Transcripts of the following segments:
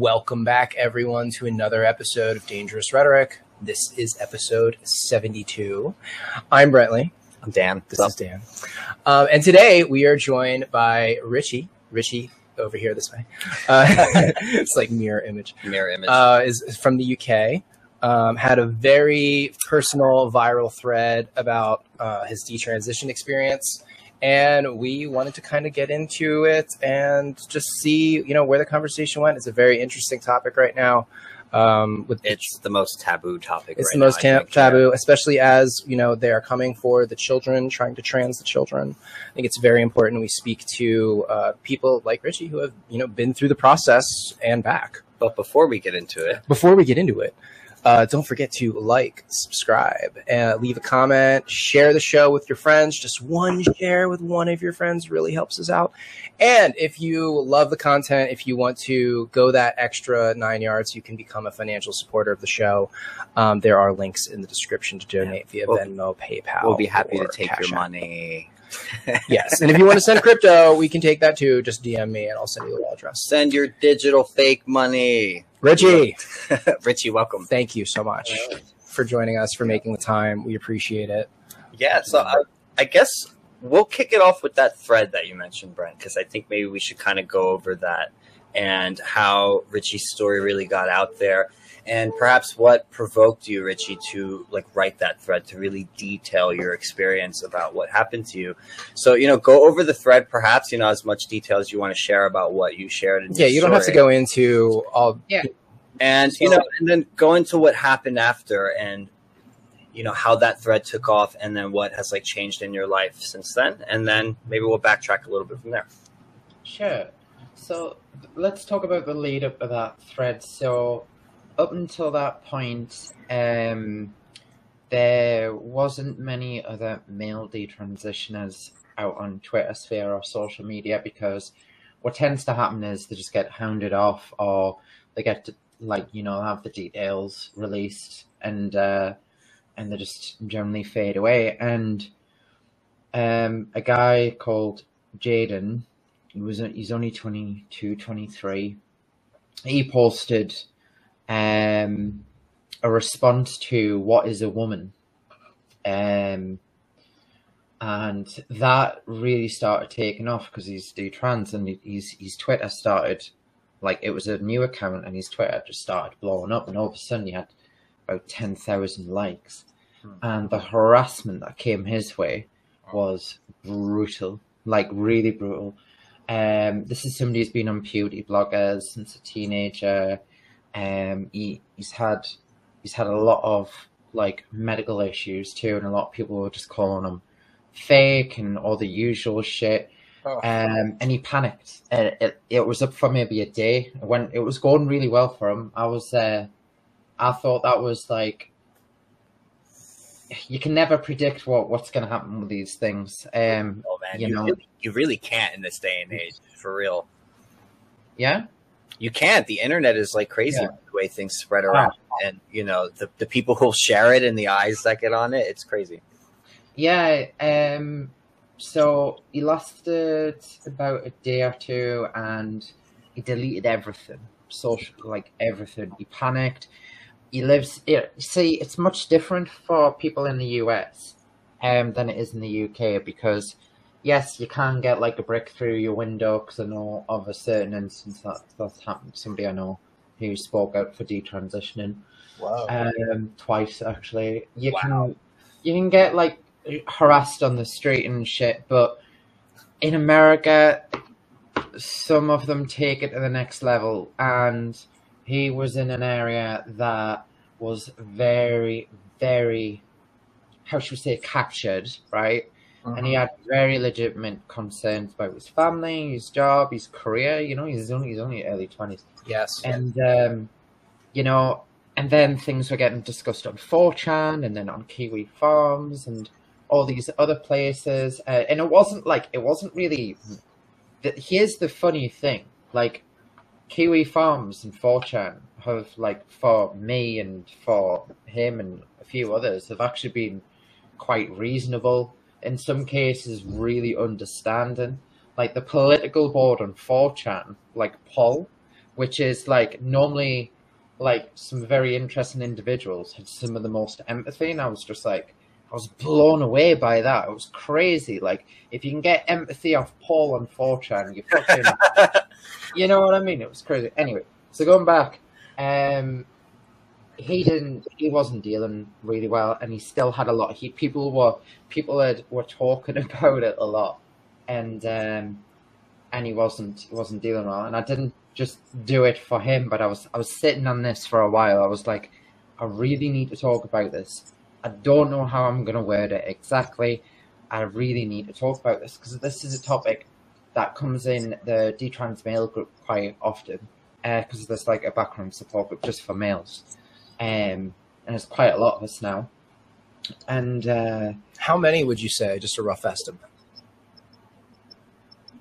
Welcome back, everyone, to another episode of Dangerous Rhetoric. This is episode 72. I'm Brentley. I'm Dan. This is Dan. Um, and today we are joined by Ritchie. Ritchie, over here this way. Uh, it's like mirror image. Mirror image. Uh, is, is from the UK. Um, had a very personal viral thread about uh, his detransition experience and we wanted to kind of get into it and just see you know where the conversation went. It's a very interesting topic right now um, with it's the most taboo topic it's right the most now, think, taboo yeah. especially as you know they are coming for the children trying to trans the children. I think it's very important we speak to uh, people like ritchie who have you know been through the process and back. But before we get into it before we get into it, uh, don't forget to like, subscribe, uh, leave a comment, share the show with your friends. Just one share with one of your friends really helps us out. And if you love the content, if you want to go that extra nine yards, you can become a financial supporter of the show. Um, there are links in the description to donate via We'll- Venmo, PayPal. we'll be happy to take your money Yes, and if you want to send crypto, we can take that too. Just DM me and I'll send you the wallet address. send your digital fake money Reggie, ritchie welcome. Thank you so much for joining us, for making the time. We appreciate it. yeah so I, I guess we'll kick it off with that thread that you mentioned brent because i think maybe we should kind of go over that and how ritchie's story really got out there and perhaps what provoked you ritchie to like write that thread to really detail your experience about what happened to you so you know go over the thread perhaps you know as much detail as you want to share about what you shared in Yeah, you don't have to go into all. Yeah. And you know and then go into what happened after and you know how that thread took off and then what has like changed in your life since then and then maybe we'll backtrack a little bit from there Sure. So let's talk about the lead up to that thread. So up until that point, um, there wasn't many other male detransitioners out on Twitter sphere or social media because what tends to happen is they just get hounded off or they get to like you know have the details released and uh, and they just generally fade away. And um, a guy called Jaden he was he's only 22 23 he posted um a response to what is a woman um and that really started taking off because he's detrans and he's his twitter started like it was a new account and his twitter just started blowing up and all of a sudden he had about 10,000 likes Hmm. and the harassment that came his way was brutal like really brutal um, this is somebody who's been on puberty blockers since a teenager. Um, he, he's had he's had a lot of like medical issues too, and a lot of people were just calling him fake and all the usual shit. Oh. Um, and he panicked. It, it it was up for maybe a day when it was going really well for him. I was uh, I thought that was like you can never predict what what's going to happen with these things. Um, oh man You you, know- really, you really can't in this day and age for real yeah. You can't the internet is like crazy Yeah. the way things spread around and you know the, the people who'll share it and the eyes that get on it it's crazy Yeah, um, so he lasted about a day or two and he deleted everything, social, like everything. He panicked. He lives, it, see, it's much different for people in the US um, than it is in the UK because, yes, you can get like a brick through your window because I know of a certain instance that that's happened. Somebody I know who spoke out for detransitioning Wow. um, twice actually. You Wow. can you can get like harassed on the street and shit, but in America, some of them take it to the next level. And he was in an area that was very, very, how should we say, captured, right? And he had very legitimate concerns about his family, his job, his career. You know, he's only he's only early twenties yes. and um, you know, and then things were getting discussed on 4chan and then on Kiwi Farms and all these other places. Uh, and it wasn't like it wasn't really. The, here's the funny thing: like Kiwi Farms and 4chan have like for me and for him and a few others have actually been quite reasonable. In some cases, really understanding. Like the political board on 4chan, like pol, which is like normally like some very interesting individuals had some of the most empathy, and I was just like, I was blown away by that. It was crazy. Like if you can get empathy off pol on 4chan, you fucking, you know what I mean? It was crazy. Anyway, so going back, um, he didn't, he wasn't dealing really well, and he still had a lot. He people were people had were talking about it a lot, and um, and he wasn't he wasn't dealing well. And I didn't just do it for him, but I was I was sitting on this for a while. I was like, I really need to talk about this. I don't know how I'm gonna word it exactly. I really need to talk about this because this is a topic that comes in the detrans male group quite often because uh, there's like a background support group just for males, um, and there's quite a lot of us now. And uh, how many would you say? Just a rough estimate.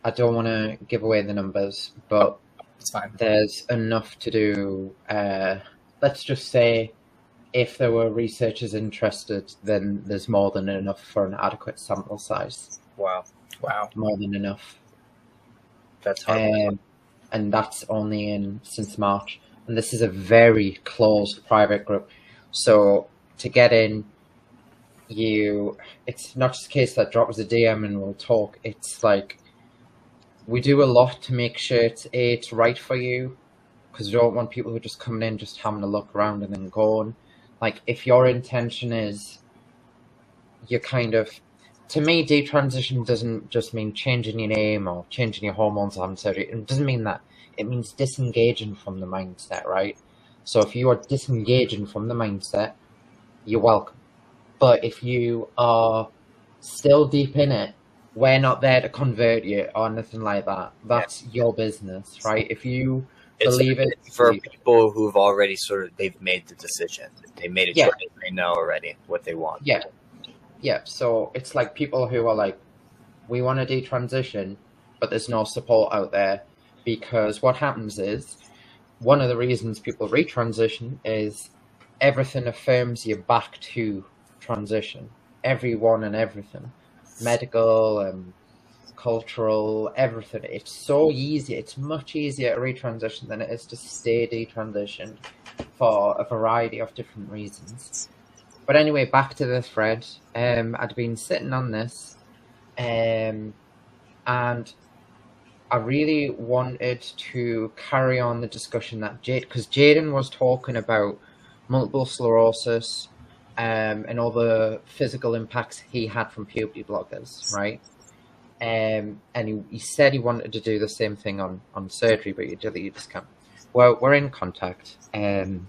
I don't want to give away the numbers, but it's fine. There's enough to do. Uh, let's just say, if there were researchers interested, then there's more than enough for an adequate sample size. Wow! Wow! More than enough. That's hard. Um, and that's only in since March. And this is a very closed private group. So to get in, you it's not just a case that drop us a DM and we'll talk. It's like we do a lot to make sure it's a it's right for you because we don't want people who are just coming in just having a look around and then going. Like if your intention is you're kind of to me detransition doesn't just mean changing your name or changing your hormones or having surgery. It doesn't mean that. It means disengaging from the mindset, right? So if you are disengaging from the mindset, you're welcome. But if you are still deep in it we're not there to convert you or anything like that. That's yeah. your business, right? If you it's believe it for people who've already sort of they've made the decision. They made a yeah. choice. They know already what they want. Yeah, yeah. So it's like people who are like, we want to detransition, but there's no support out there because what happens is one of the reasons people retransition is everything affirms you back to transition. Everyone and everything medical and cultural, everything. It's so easy. It's much easier to retransition than it is to stay detransitioned for a variety of different reasons. But anyway, back to the thread. Um, I'd been sitting on this, um, and I really wanted to carry on the discussion that Jade, because Jaden was talking about multiple sclerosis, um, and all the physical impacts he had from puberty blockers, right? Um, and he, he, said he wanted to do the same thing on, on surgery, but you, just can't. Well, we're in contact. Um,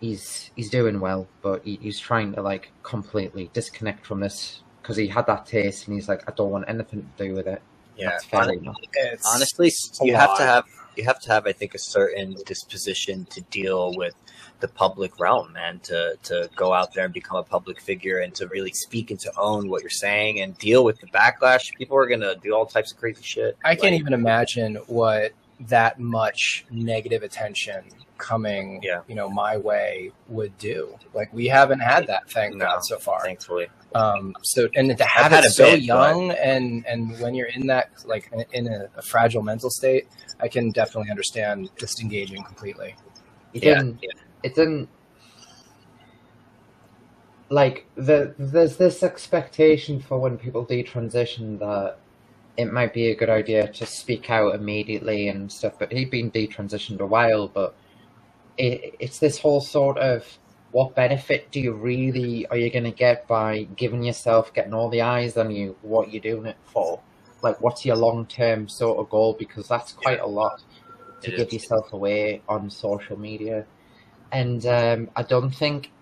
he's he's doing well, but he, he's trying to like completely disconnect from this because he had that taste, and he's like, I don't want anything to do with it. Yeah, honestly, honestly you have to have you have to have, I think, a certain disposition to deal with the public realm, man, to to go out there and become a public figure and to really speak and to own what you're saying and deal with the backlash. People are gonna do all types of crazy shit. I can't even imagine what that much negative attention coming yeah. you know my way would do. Like we haven't had that thank no, god so far. Thankfully um so and to have it so bit, young but... and and when you're in that like in a, a, fragile mental state i can definitely understand disengaging completely it yeah, didn't yeah. it didn't like the there's this expectation for when people detransition that it might be a good idea to speak out immediately and stuff. But he'd been detransitioned a while, but it, it's this whole sort of what benefit do you really are you going to get by giving yourself getting all the eyes on you? What you're doing it for? Like, what's your long term sort of goal? Because that's quite a lot to it give is. yourself away on social media. And um, I don't think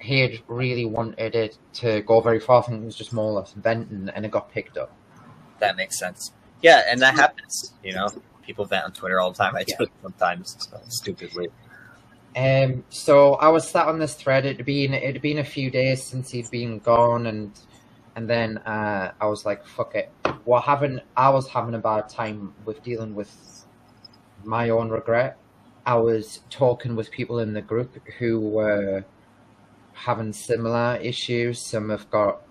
he had really wanted it to go very far. I think it was just more or less venting, and it got picked up that makes sense. Yeah, and that happens. You know, people vent on Twitter all the time. I do sometimes, so stupidly. Um, so I was sat on this thread. It'd been it'd been a few days since he'd been gone, and and then uh, I was like, "Fuck it." What having I was having a bad time with dealing with my own regret. I was talking with people in the group who were having similar issues. Some have got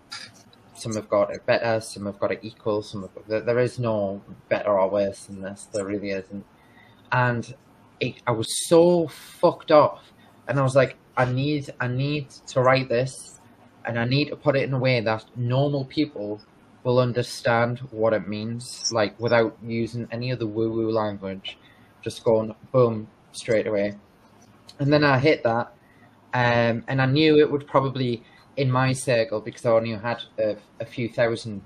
some have got it better, some have got it equal, some have, there is no better or worse than this. There really isn't. and it, I was so fucked off, and I was like, I need, I need to write this, and I need to put it in a way that normal people will understand what it means, like without using any of the woo woo language, just going boom straight away. And then I hit that, um, and I knew it would probably in my circle because I only had a, a few thousand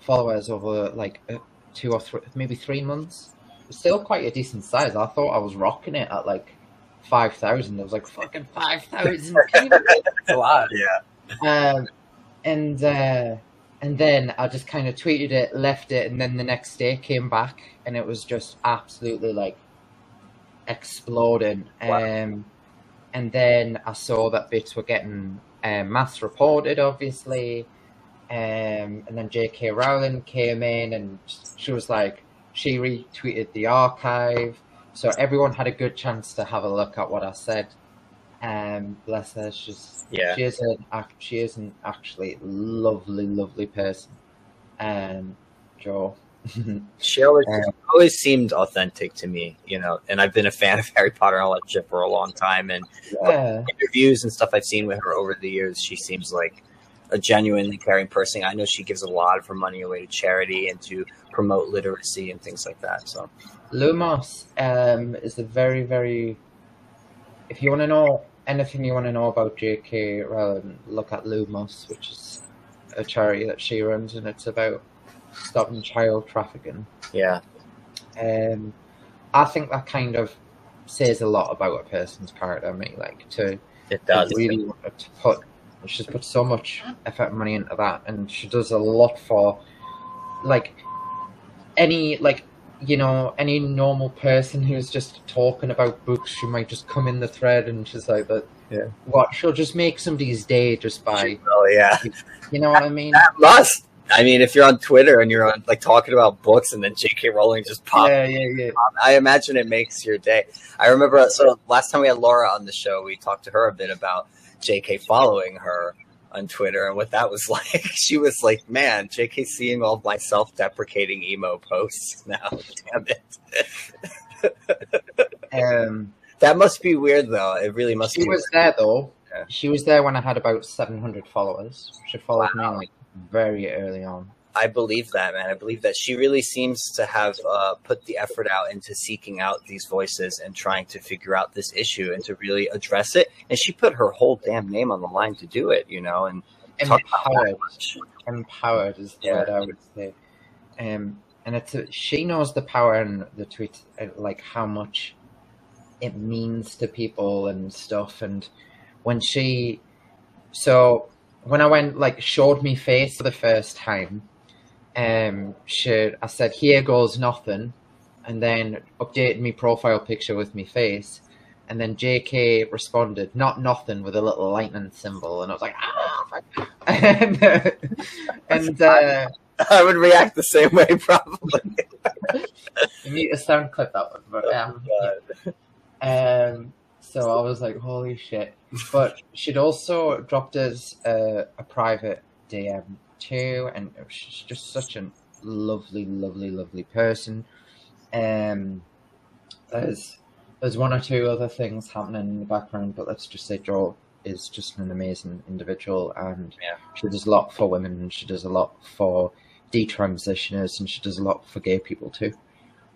followers over like uh, two or three, maybe three months. Still quite a decent size. I thought I was rocking it at like five thousand. I was like fucking five thousand. That's a lot. Yeah. Um, and uh, and then I just kind of tweeted it, left it, and then the next day came back, and it was just absolutely like exploding. Wow. Um, and then I saw that bits were getting um, mass reported, obviously. Um, and then J.K. Rowling came in, and she was like, she retweeted the archive, so everyone had a good chance to have a look at what I said. Um, bless her, she's Yeah. she is an she is an actually lovely, lovely person. Um, Jo. She always, Um, always seemed authentic to me, you know, and I've been a fan of Harry Potter and all that shit for a long time. And yeah, interviews and stuff I've seen with her over the years, she seems like a genuinely caring person. I know she gives a lot of her money away to charity and to promote literacy and things like that. So, Lumos um, is a very, very. If you want to know anything you want to know about J.K. Rowling, look at Lumos, which is a charity that she runs, and it's about stopping child trafficking. yeah, Um, I think that kind of says a lot about a person's character. I mean, like to it does. really to put. She's put so much effort and money into that, and she does a lot for, like, any like, you know, any normal person who's just talking about books. She might just come in the thread and she's like, "That, Yeah. what? She'll just make somebody's day just by, Oh, yeah. you know what I mean? That must. I mean, if you're on Twitter and you're on like talking about books and then J.K. Rowling just pops Yeah, yeah, yeah. I imagine it makes your day. I remember, so last time we had Laura on the show, we talked to her a bit about JK following her on Twitter and what that was like. She was like, man, JK seeing all my self deprecating emo posts now. Damn it. Um, That must be weird, though. It really must be. she be. was there though. Yeah. She was there when I had about seven hundred followers. She followed me like very early on. I believe that, man. I believe that she really seems to have uh, put the effort out into seeking out these voices and trying to figure out this issue and to really address it. And she put her whole damn name on the line to do it, you know, and talk about that Empowered. empowered is the Yeah. word I would say. Um, and it's a, she knows the power and the tweet, uh, like how much it means to people and stuff. And when she, so when I went like showed me face for the first time, um, she I said here goes nothing, and then updated me profile picture with me face. And then JK responded, not nothing, with a little lightning symbol. And I was like, ah, fuck." and, uh, and uh, I would react the same way, probably. you need to sound clip that one. But, um, um, so I was like, holy shit. But she'd also dropped us a, a private DM too. And she's just such a lovely, lovely, lovely person. Um, there's, there's one or two other things happening in the background, but let's just say Jo is just an amazing individual and Yeah. she does a lot for women and she does a lot for detransitioners and she does a lot for gay people too.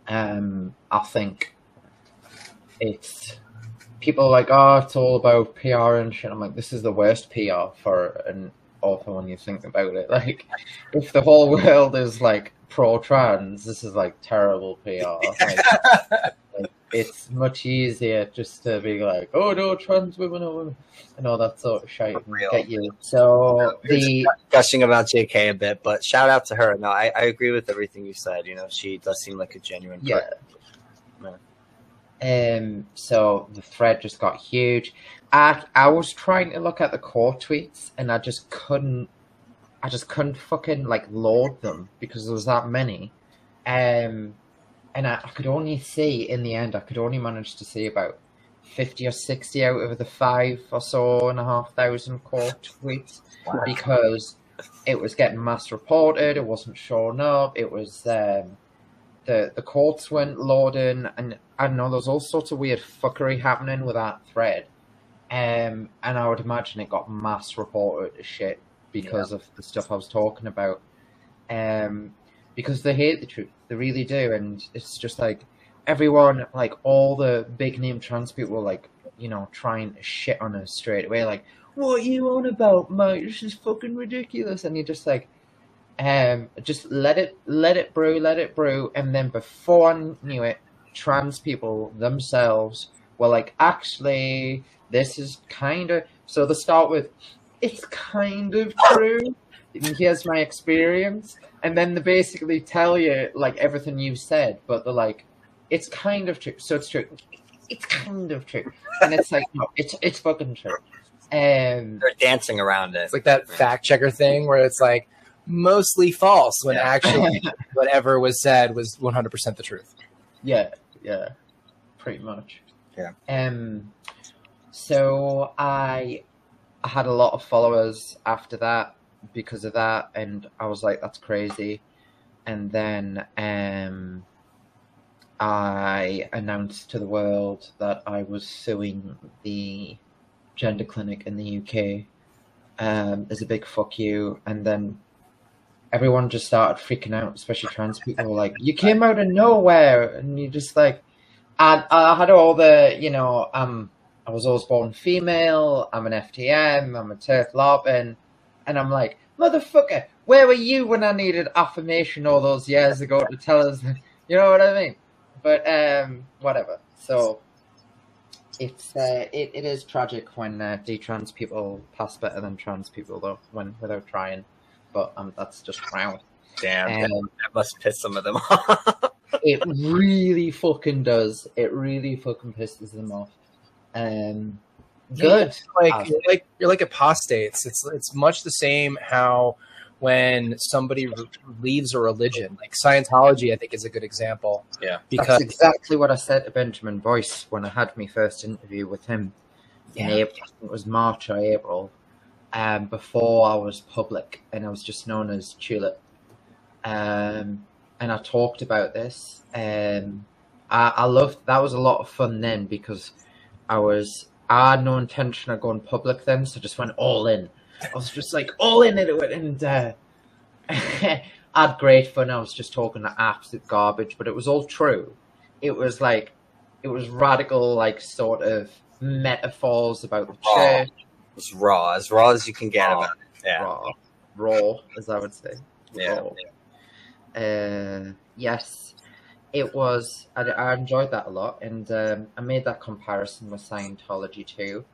Um, I think it's people are like, oh, it's all about PR and shit. I'm like, this is the worst PR for an author when you think about it. Like, if the whole world is like pro trans, this is like terrible PR. Like, like, it's much easier just to be like, oh no, trans women are women, and all that sort of shit. Get you. So the gushing about JK a bit, but shout out to her. No, I, I agree with everything you said. You know, she does seem like a genuine yeah. person. Um. So the thread just got huge. I I was trying to look at the quote tweets and I just couldn't. I just couldn't fucking like load them because there was that many. Um, and I, I could only see in the end. I could only manage to see about fifty or sixty out of the five or so and a half thousand quote tweets because it was getting mass reported. It wasn't showing up. It was um, the the quotes weren't loading, and I don't know, there's all sorts of weird fuckery happening with that thread. Um, and I would imagine it got mass reported as shit because of the stuff I was talking about. Um, because they hate the truth, they really do, and it's just like everyone, like all the big name trans people, like you know, trying to shit on us straight away, like, "What are you on about, mate? This is fucking ridiculous," and you're just like, um, just let it, let it brew, let it brew, and then before I knew it, trans people themselves were like, actually, this is kind of. So they start with, it's kind of true. And here's my experience, and then they basically tell you like everything you've said, but they're like, it's kind of true. So it's true. It's kind of true, and it's like, no, it's it's fucking true. and They're dancing around it. It's like that fact checker thing where it's like mostly false when Yeah. actually whatever was said was 100% the truth. Yeah, yeah, pretty much. Yeah. Um. So I I had a lot of followers after that because of that, and I was like, "That's crazy." And then um, I announced to the world that I was suing the gender clinic in the UK um, as a big fuck you, and then everyone just started freaking out, especially trans people. Like, you came out of nowhere, and you just like, and I had all the, you know, um, I was always born female. I'm an FTM. I'm a TERF larpin, and I'm like, motherfucker, where were you when I needed affirmation all those years ago to tell us, you know what I mean? But um, whatever. So. It's uh, it, it is tragic when uh, detrans people pass better than trans people though when without trying, but um that's just wow. Damn, Um, that must piss some of them off. it really fucking does. It really fucking pisses them off. Um, good. Like you're like you're like apostates. It's it's much the same how when somebody re- leaves a religion, like Scientology, I think is a good example. Yeah. because That's exactly what I said to Benjamin Boyce when I had my first interview with him in Yeah. April. I think It was March or April, um, before I was public, and I was just known as Tulip. Um, and I talked about this. Um, I, I loved that was a lot of fun then because I was I had no intention of going public then, so I just went all in. I was just like all in into it, and uh, I had great fun. I was just talking to absolute garbage, but it was all true. It was like it was radical, like sort of metaphors about the Raw. church, It's raw, as raw as you can get Raw. about it. Yeah. raw, raw, as I would say. Yeah. Raw. Uh, yes, it was. I, I enjoyed that a lot, and um, I made that comparison with Scientology too.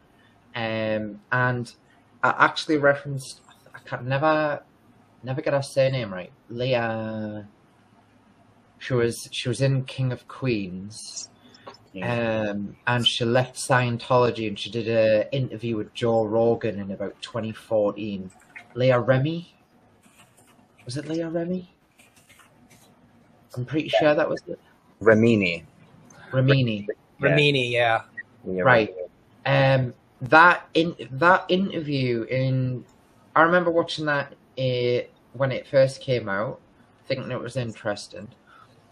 Um, and I actually referenced. I can never, never get her surname right. Leah. She was she was in King of Queens, um, and she left Scientology and she did an interview with Joe Rogan in about 2014. Leah Remy, was it Leah Remy? I'm pretty sure that was it. Remini. Remini, Yeah. Remini, yeah. Yeah, right? Um, that in that interview in, I remember watching that uh, when it first came out, thinking it was interesting.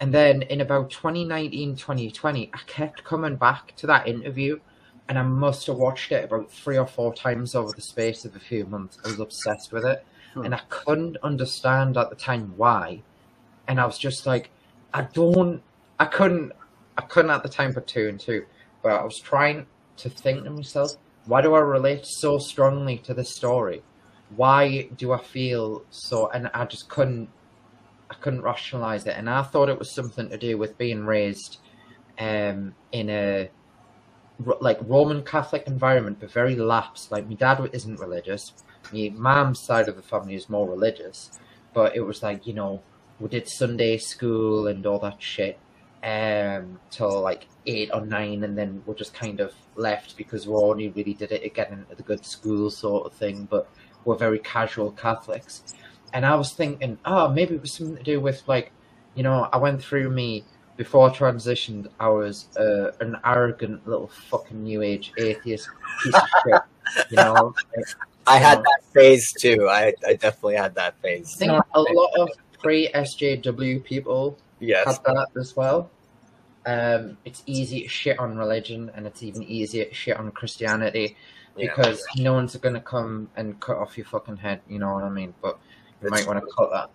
And then in about 2019, 2020, I kept coming back to that interview and I must have watched it about three or four times over the space of a few months. I was obsessed with it. Hmm. And I couldn't understand at the time why. And I was just like, I don't, I couldn't, I couldn't at the time put two and two. But I was trying to think to myself, why do I relate so strongly to this story? Why do I feel so? And I just couldn't, I couldn't rationalize it. And I thought it was something to do with being raised um, in a like Roman Catholic environment, but very lapsed. Like my dad isn't religious. My mom's side of the family is more religious, but it was like you know we did Sunday school and all that shit um till like eight or nine, and then we just kind of left because we only really did it again into the good school sort of thing. But we're very casual Catholics, and I was thinking, oh, maybe it was something to do with like, you know, I went through me before I transitioned. I was uh, an arrogant little fucking new age atheist piece of shit. You know, I had that phase too. I, I definitely had that phase. I think a lot of pre SJW people Yes. had that as well. um, it's easy to shit on religion, and it's even easier to shit on Christianity Yeah. because no one's gonna come and cut off your fucking head. You know what I mean? But you That's might want to cut that.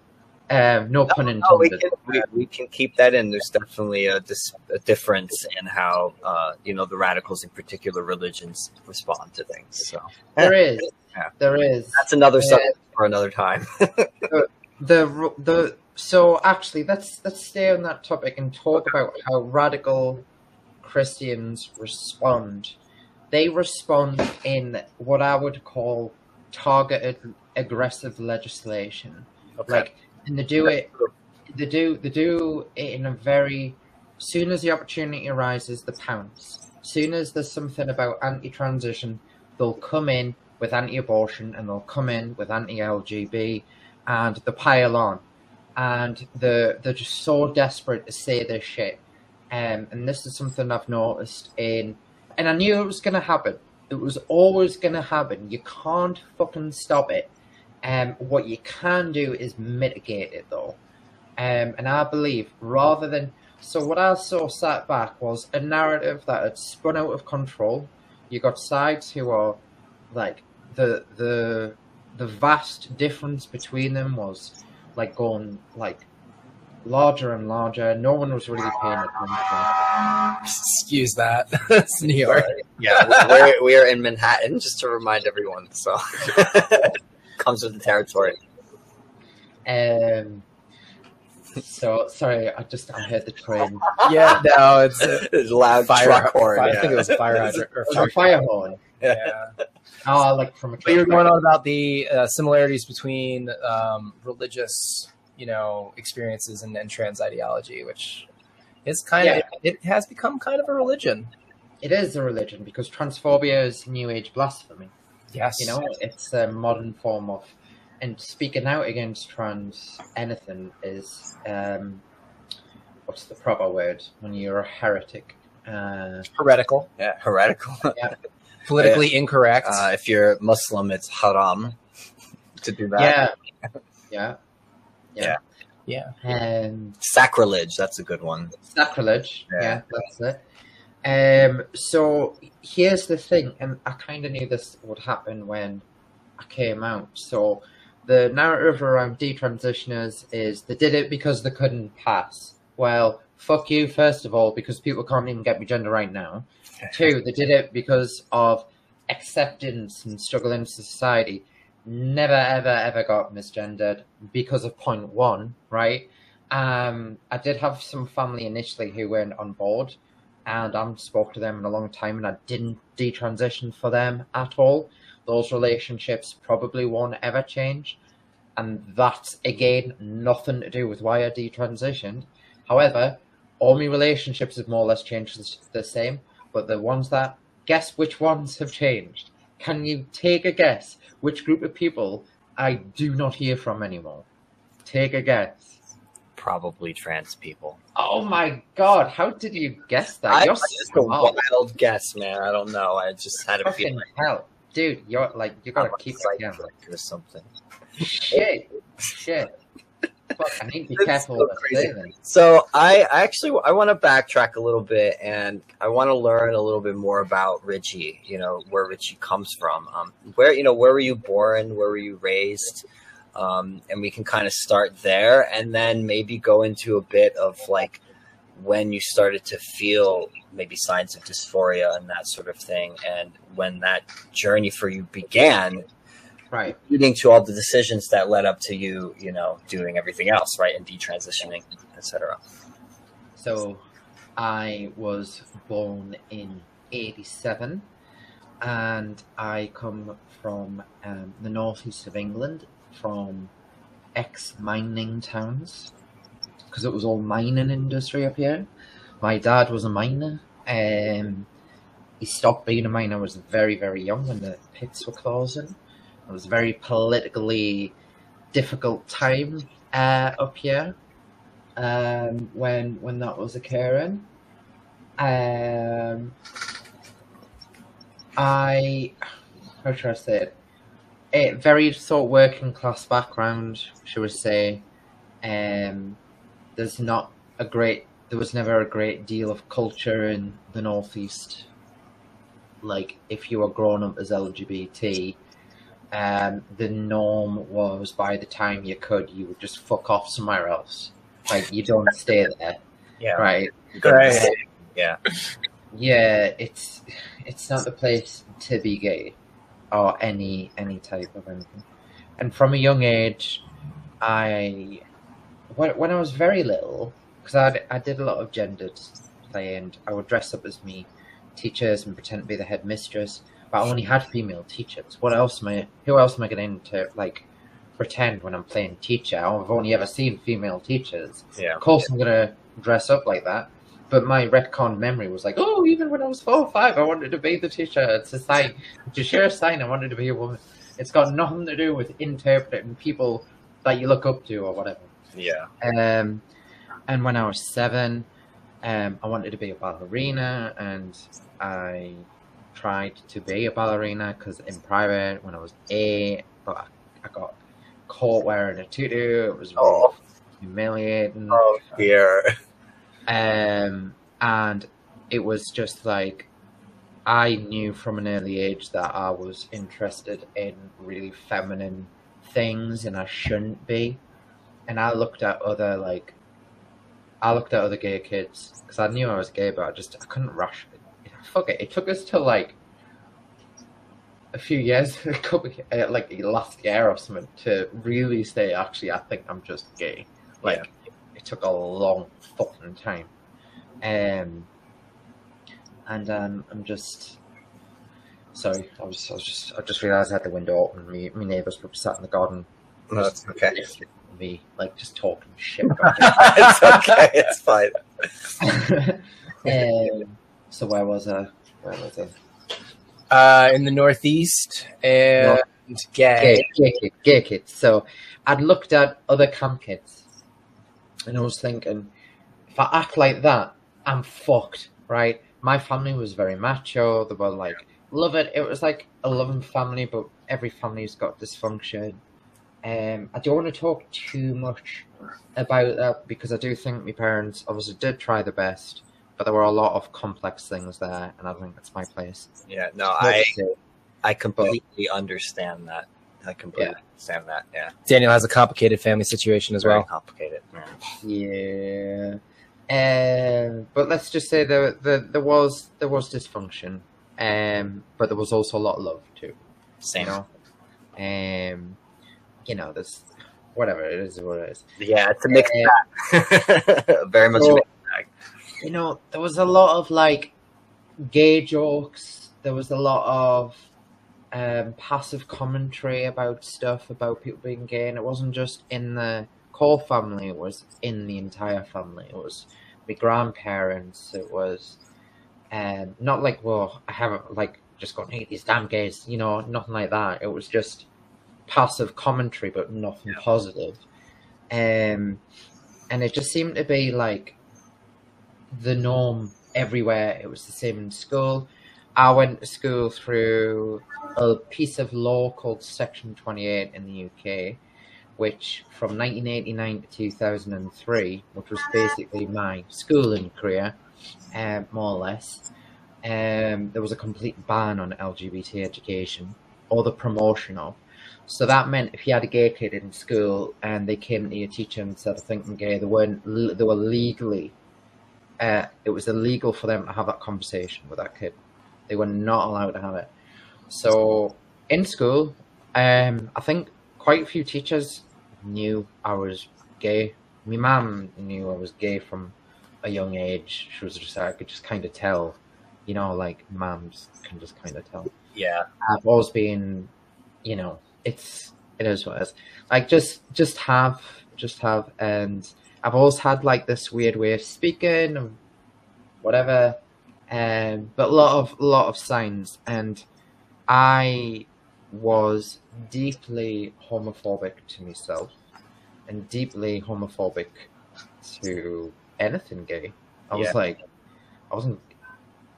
Um, no pun Oh, we intended. can we, we can keep that in. There's definitely a, dis, a difference in how uh, you know the radicals in particular religions respond to things. So There is. Yeah. There is. that's another Yeah. subject for another time. the the so actually let's let's stay on that topic and talk about how radical Christians respond. They respond in what I would call targeted aggressive legislation. Okay. Like and they do it they do they do it in a very soon as the opportunity arises, they pounce. Soon as there's something about anti transition, they'll come in with anti abortion and they'll come in with anti LGB and they pile on. And they're they're just so desperate to say this shit. Um, and this is something I've noticed in and I knew it was gonna happen. It was always gonna happen. You can't fucking stop it. Um, what you can do is mitigate it though. Um, and I believe rather than so what I saw sat back was a narrative that had spun out of control. You got sides who are like the the the vast difference between them was like going like larger and larger. No one was really paying attention. Excuse that. it's New York. yeah, we're we're in Manhattan, just to remind everyone. So comes with the territory. Um, so sorry, I just I heard the train. Yeah, no, it's a It's loud fire. truck horn. I yeah. think it was a fire hydrant or fire. a fire horn. Yeah. Oh, like from a But you're going on about the uh, similarities between um, religious, you know, experiences and, and trans ideology, which is kind of Yeah. it, it has become kind of a religion. It is a religion because transphobia is new age blasphemy. Yes, You know, it's a modern form of, and speaking out against trans anything is, um, what's the proper word when you're a heretic? Uh, heretical, Yeah, heretical. politically incorrect. Uh, if you're Muslim, it's haram to do that. yeah, yeah, yeah, yeah, Um, Sacrilege, that's a good one. sacrilege. Yeah. Yeah. that's it. Um, so here's the thing, and I kind of knew this would happen when I came out. So the narrative around detransitioners is they did it because they couldn't pass. Well, fuck you, first of all, because people can't even get me gender right now. Two, they did it because of acceptance and struggle in society. Never, ever, ever got misgendered because of point one, right? Um, I did have some family initially who weren't on board, and I haven't spoke to them in a long time, and I didn't detransition for them at all. Those relationships probably won't ever change, and that's again nothing to do with why I detransitioned. However, all my relationships have more or less changed the- the same, but the ones that guess which ones have changed. Can you take a guess which group of people I do not hear from anymore? Take a guess. Probably trans people. Oh my god, how did you guess that? I, You're it's a wild guess, man. I don't know. I just had a Fucking feeling. hell. Dude, you're like you gotta keep it down. or something. Shit. Shit. Fuck, I need be careful so crazy. So I I actually I want to backtrack a little bit, and I want to learn a little bit more about Ritchie. You know where Ritchie comes from. Um, where you know where were you born? Where were you raised? Um, and we can kind of start there, and then maybe go into a bit of like when you started to feel maybe signs of dysphoria and that sort of thing, and when that journey for you began, Right. leading to all the decisions that led up to you, you know, doing everything else, right, and detransitioning, etc. So I was born in 87 and I come from um, the northeast of England, from ex mining towns, because it was all mining industry up here. My dad was a miner. Um, he stopped being a miner. I was very, very young when the pits were closing. It was a very politically difficult time uh, up here um, when when that was occurring. Um, I how should I say it? A very sort of working class background, should we say? Um, there's not a great there was never a great deal of culture in the Northeast. Like, if you were grown up as LGBT, um, the norm was by the time you could, you would just fuck off somewhere else. Like, you don't stay there, Yeah. right? Right. Yeah. Yeah, it's it's not the place to be gay or any any type of anything. And from a young age, I when when I was very little, because I I did a lot of gendered play, and I would dress up as me teachers and pretend to be the headmistress. But I only had female teachers. What else am I? Who else am I going to like pretend when I'm playing teacher? I've only ever seen female teachers. Yeah. Of course, I'm gonna dress up like that. But my retcon memory was like, oh, even when I was four or five, I wanted to be the teacher. It's a sign, to share a sign I wanted to be a woman. It's got nothing to do with interpreting people that you look up to or whatever. Yeah. Um, and when I was seven, um, I wanted to be a ballerina, and I tried to be a ballerina because in private when I was eight, but I, I got caught wearing a tutu. It was Oh. humiliating. Oh dear. Um, and it was just like I knew from an early age that I was interested in really feminine things, and I shouldn't be. And I looked at other like, I looked at other gay kids because I knew I was gay, but I just I couldn't rush. Fuck it. It took us till like a few years, a couple, uh, like last year or something, to really say actually I think I'm just gay. Like it took a long fucking time. Um, and um, I'm just sorry. I was, I was just, I just realised I had the window open. Me, my neighbours were sat in the garden. No, it's okay. Me, like just talking shit. About it's okay. It's fine. um, so where was I? Where was I? Uh, in the Northeast and gay. Gay, gay, kid, gay kids. So I'd looked at other camp kids, and I was thinking, if I act like that, I'm fucked, right? My family was very macho. They were like, love it. It was like a loving family, but every family's got dysfunction. Um, I don't want to talk too much about that because I do think my parents obviously did try the best, but there were a lot of complex things there, and I don't think that's my place. Yeah. No, I I completely understand that. I completely Yeah. understand that. Yeah. Daniel has a complicated family situation as Very well. complicated. Man. Yeah. Um, but let's just say there, there there was there was dysfunction, um, but there was also a lot of love too. Same. You know, um, you know, there's whatever it is, what it is. Yeah, it's a mixed bag. Very much a So- mixed You know, there was a lot of like gay jokes. There was a lot of um, passive commentary about stuff about people being gay, and it wasn't just in the core family; it was in the entire family. It was my grandparents. It was um, not like, well, I haven't like just gone, "Hey, these damn gays," you know, nothing like that. It was just passive commentary, but nothing Yeah. positive. Um, and it just seemed to be like the norm everywhere. It was the same in school. I went to school through a piece of law called Section 28 in the UK, which from 1989 to 2003, which was basically my schooling career, um, more or less, um, there was a complete ban on LGBT education or the promotion of. So that meant if you had a gay kid in school and they came to your teacher and said, "I think I'm gay," they weren't. They were legally uh, it was illegal for them to have that conversation with that kid. They were not allowed to have it. So in school, um, I think quite a few teachers knew I was gay. My mum knew I was gay from a young age. She was just I could just kind of tell, you know, like mums can just kind of tell. Yeah. I've always been, you know, it's it is what it is. Like just just have just have and I've always had like this weird way of speaking and whatever. Um but a lot of a lot of signs and I was deeply homophobic to myself and deeply homophobic to anything gay. I was Yeah. like I wasn't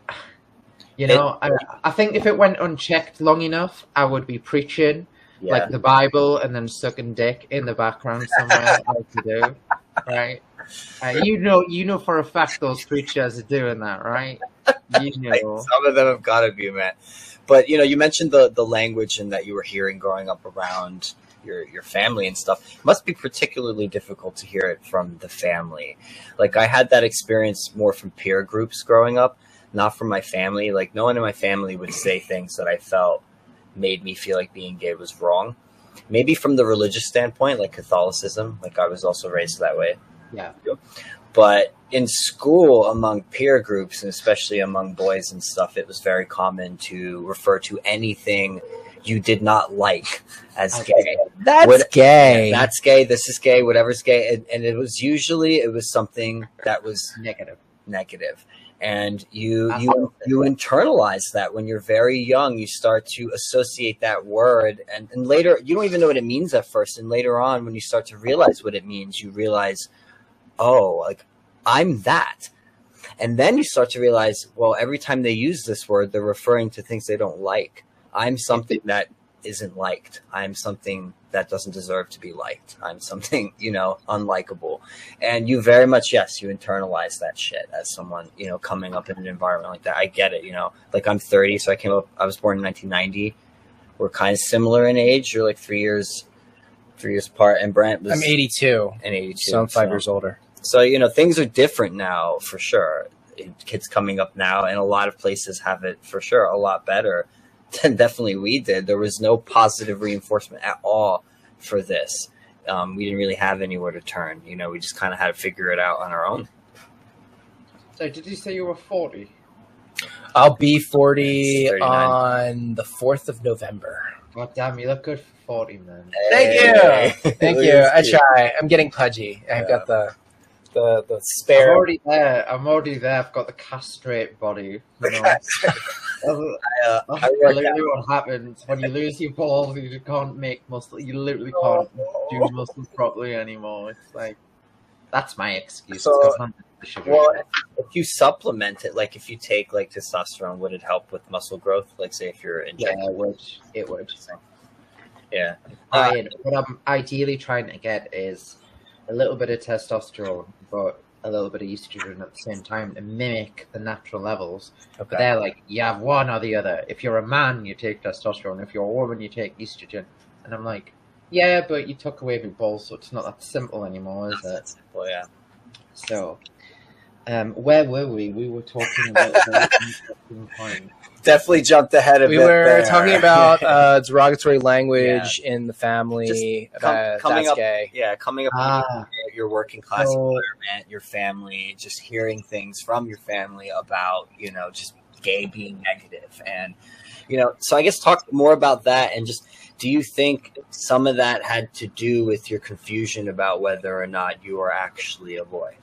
you know, I, I think if it went unchecked long enough, I would be preaching Yeah. like the Bible and then sucking dick in the background somewhere, like to do, right? Uh, you know, you know for a fact those creatures are doing that, right? You know. Some of them have got to be, man. But you know, you mentioned the the language and that you were hearing growing up around your your family and stuff. It must be particularly difficult to hear it from the family. Like I had that experience more from peer groups growing up, not from my family. Like no one in my family would say things that I felt made me feel like being gay was wrong. Maybe from the religious standpoint, like Catholicism, like I was also raised that way. Yeah. But in school, among peer groups, and especially among boys and stuff, it was very common to refer to anything you did not like as Okay. gay. That's What- gay. That's gay. This is gay. Whatever's gay, and, and it was usually it was something that was Negative. negative and you Uh-huh. you you internalize that when you're very young you start to associate that word. And, and later you don't even know what it means at first. And later on when you start to realize what it means you realize oh like i'm that. And then you start to realize well every time they use this word they're referring to things they don't like. I'm something that isn't liked. I'm something that doesn't deserve to be liked. I'm something you know unlikable. And you very much yes you internalize that shit as someone you know coming up in an environment like that. I get it you know. Like i'm 30 so i came up i was born in 1990 we're kind of similar in age. You're like three years three years apart. And brent was I'm 82, in 82 so I'm five so- years older. so you know things are different now for sure. Kids coming up now and a lot of places have it for sure a lot better than definitely we did there was no positive reinforcement at all for this um, we didn't really have anywhere to turn you know we just kind of had to figure it out on our own So, did you say you were forty? I'll be 40 on the 4th of November. God damn, you look good for forty, man. Thank you. Thank you. I try. I'm getting pudgy. I've Yeah. got the the the I'm already there. I'm already there. I've got the castrate body. You know? That's, kid. Uh, that's I literally what happens when you lose your balls. You can't make muscle. You literally can't do muscles properly anymore. It's like that's my excuse. So, It's 'cause I'm the sugar. well, if you supplement it, like if you take like testosterone, would it help with muscle growth? Like, say if you're yeah, injecting, it would. It would. yeah, Uh, I, what I'm ideally trying to get is a little bit of testosterone, but a little bit of estrogen at the same time to mimic the natural levels. But they're like, you have one or the other. If you're a man, you take testosterone. If you're a woman, you take estrogen. And I'm like, yeah, but you took away my balls, so it's not that simple anymore, is it? well, yeah. So, um, where were we? We were talking about a very interesting point. Definitely jumped ahead a We bit. were there. talking about uh, derogatory language in the family. Just com- that- coming that's up- gay. yeah, coming up Ah, your working class so environment, your family, just hearing things from your family about, you know, just gay being negative. And, you know, so I guess talk more about that and just do you think some of that had to do with your confusion about whether or not you are actually a boy?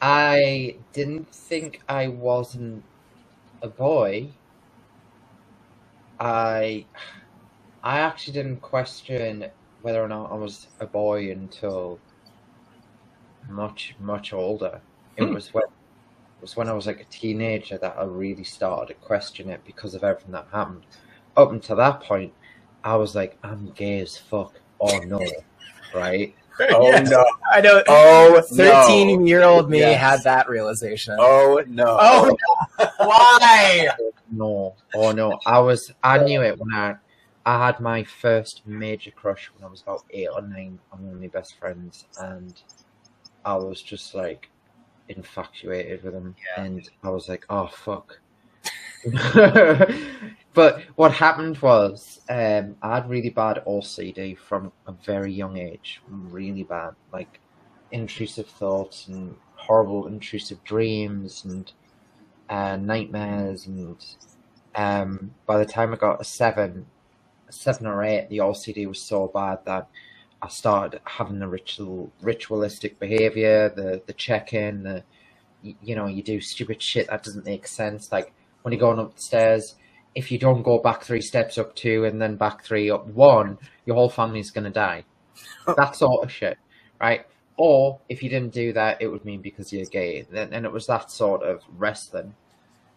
I didn't think I wasn't a boy. I I actually didn't question whether or not I was a boy until much much older. It Hmm. was when it was when I was like a teenager that I really started to question it because of everything that happened. Up until that point, I was like, I'm gay as fuck. Oh no, right? Oh Yes. no! I know. Oh, 13 year old me Yes. had that realization. Oh no! Oh, Why? No, oh no. I was I knew it when I I had my first major crush when I was about eight or nine on one of my best friends and I was just like infatuated with him Yeah. and I was like, oh fuck. but what happened was um I had really bad OCD from a very young age. Really bad. Like intrusive thoughts and horrible intrusive dreams and uh, nightmares and um, by the time I got a seven, a seven or eight, the OCD was so bad that I started having the ritual, ritualistic behavior, the the check in, the you know, you do stupid shit that doesn't make sense. Like when you're going up the stairs, if you don't go back three steps up two and then back three up one, your whole family's gonna die. that sort of shit, right? Or if you didn't do that, it would mean because you're gay, and it was that sort of wrestling.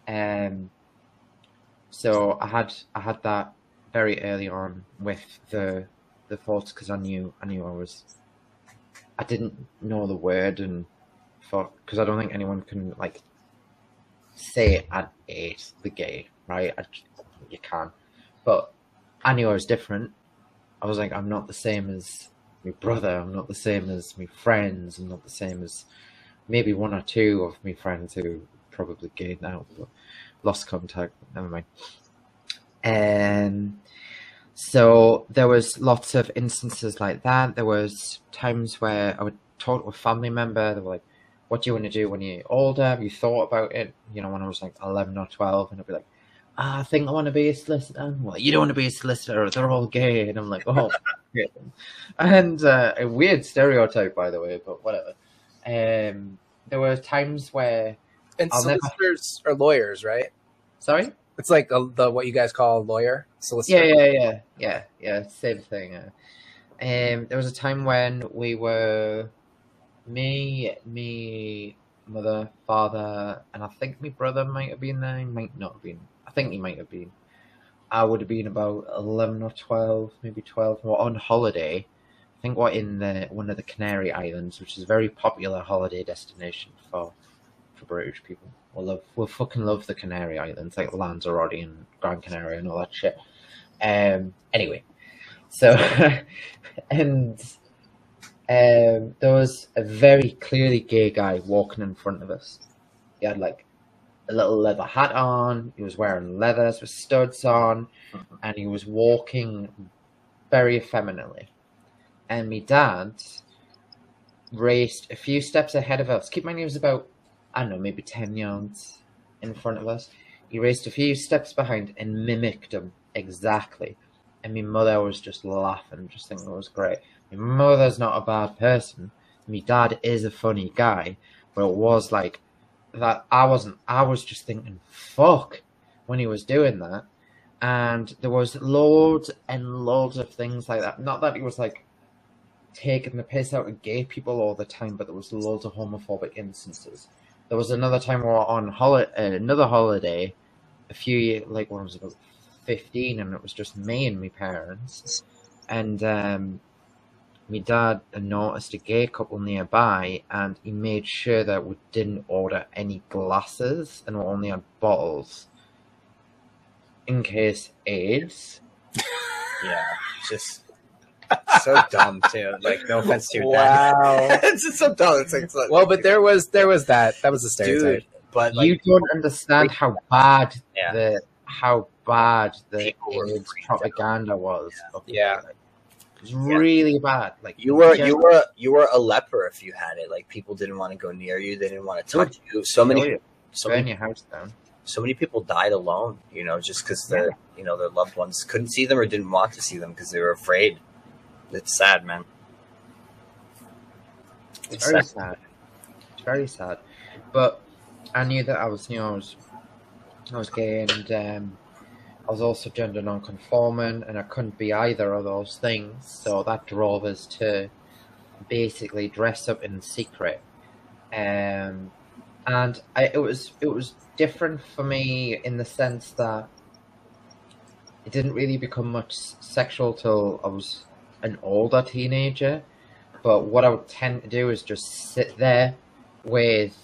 Um, so I had I had that very early on with the the thoughts because I knew I knew I was I didn't know the word and for because I don't think anyone can like say I ate the gay, right? I, you can, but I knew I was different. I was like, I'm not the same as my brother. I'm not the same as my friends. I'm not the same as maybe one or two of my friends who probably gay now, but lost contact. Never mind. And um, so there was lots of instances like that. There was times where I would talk to a family member. They were like, "What do you want to do when you're older? Have you thought about it?" You know, when I was like eleven or twelve, and I'd be like, ah, "I think I want to be a solicitor." Well, you don't want to be a solicitor. They're all gay, and I'm like, "Oh." and uh, a weird stereotype, by the way, but whatever. Um, there were times where and I'll solicitors never... are lawyers, right? Sorry. It's like a, the what you guys call a lawyer, solicitor. Yeah, yeah, yeah, yeah, yeah. Same thing. Uh, um, there was a time when we were me, me, mother, father, and I think my brother might have been there. He might not have been. I think he might have been. I would have been about eleven or twelve, maybe twelve. We're on holiday. I think we're in the one of the Canary Islands, which is a very popular holiday destination for for British people. We love, we fucking love the Canary Islands, like Lanzarote and Gran Canaria and all that shit. Um, anyway, so and um, there was a very clearly gay guy walking in front of us. He had like a little leather hat on. He was wearing leathers with studs on, mm-hmm. and he was walking very effeminately. And my dad raced a few steps ahead of us. Keep my name was about I don't know, maybe 10 yards in front of us. He raced a few steps behind and mimicked him exactly. And my mother was just laughing, just thinking it was great. My mother's not a bad person. My dad is a funny guy, but it was like that. I wasn't, I was just thinking, fuck, when he was doing that. And there was loads and loads of things like that. Not that he was like taking the piss out of gay people all the time, but there was loads of homophobic instances there was another time we were on holiday, uh, another holiday, a few years, like when I was about fifteen, and it was just me and my parents, and um, my dad noticed a gay couple nearby, and he made sure that we didn't order any glasses and we only had bottles, in case AIDS. yeah, just so dumb too. Like no offense to your wow. dad. it's just so dumb. It's like, it's like, well, but there was there was that that was a stereotype. Dude, but like, you don't understand how bad yeah. the how bad the AIDS propaganda was. Yeah. It was really bad. Like you were, you were, you were a leper if you had it. Like people didn't want to go near you. They didn't want to touch you. So many, so many, your house down. So many people died alone. You know, just because their, yeah. you know, their loved ones couldn't see them or didn't want to see them because they were afraid it's sad, man. It's, very sad. sad. It's very sad. But I knew that I was, you know, I was, I was gay and um, I was also gender non-conforming, and I couldn't be either of those things. So that drove us to basically dress up in secret. Um, and I, it was it was different for me in the sense that it didn't really become much sexual till I was an older teenager, but what I would tend to do is just sit there with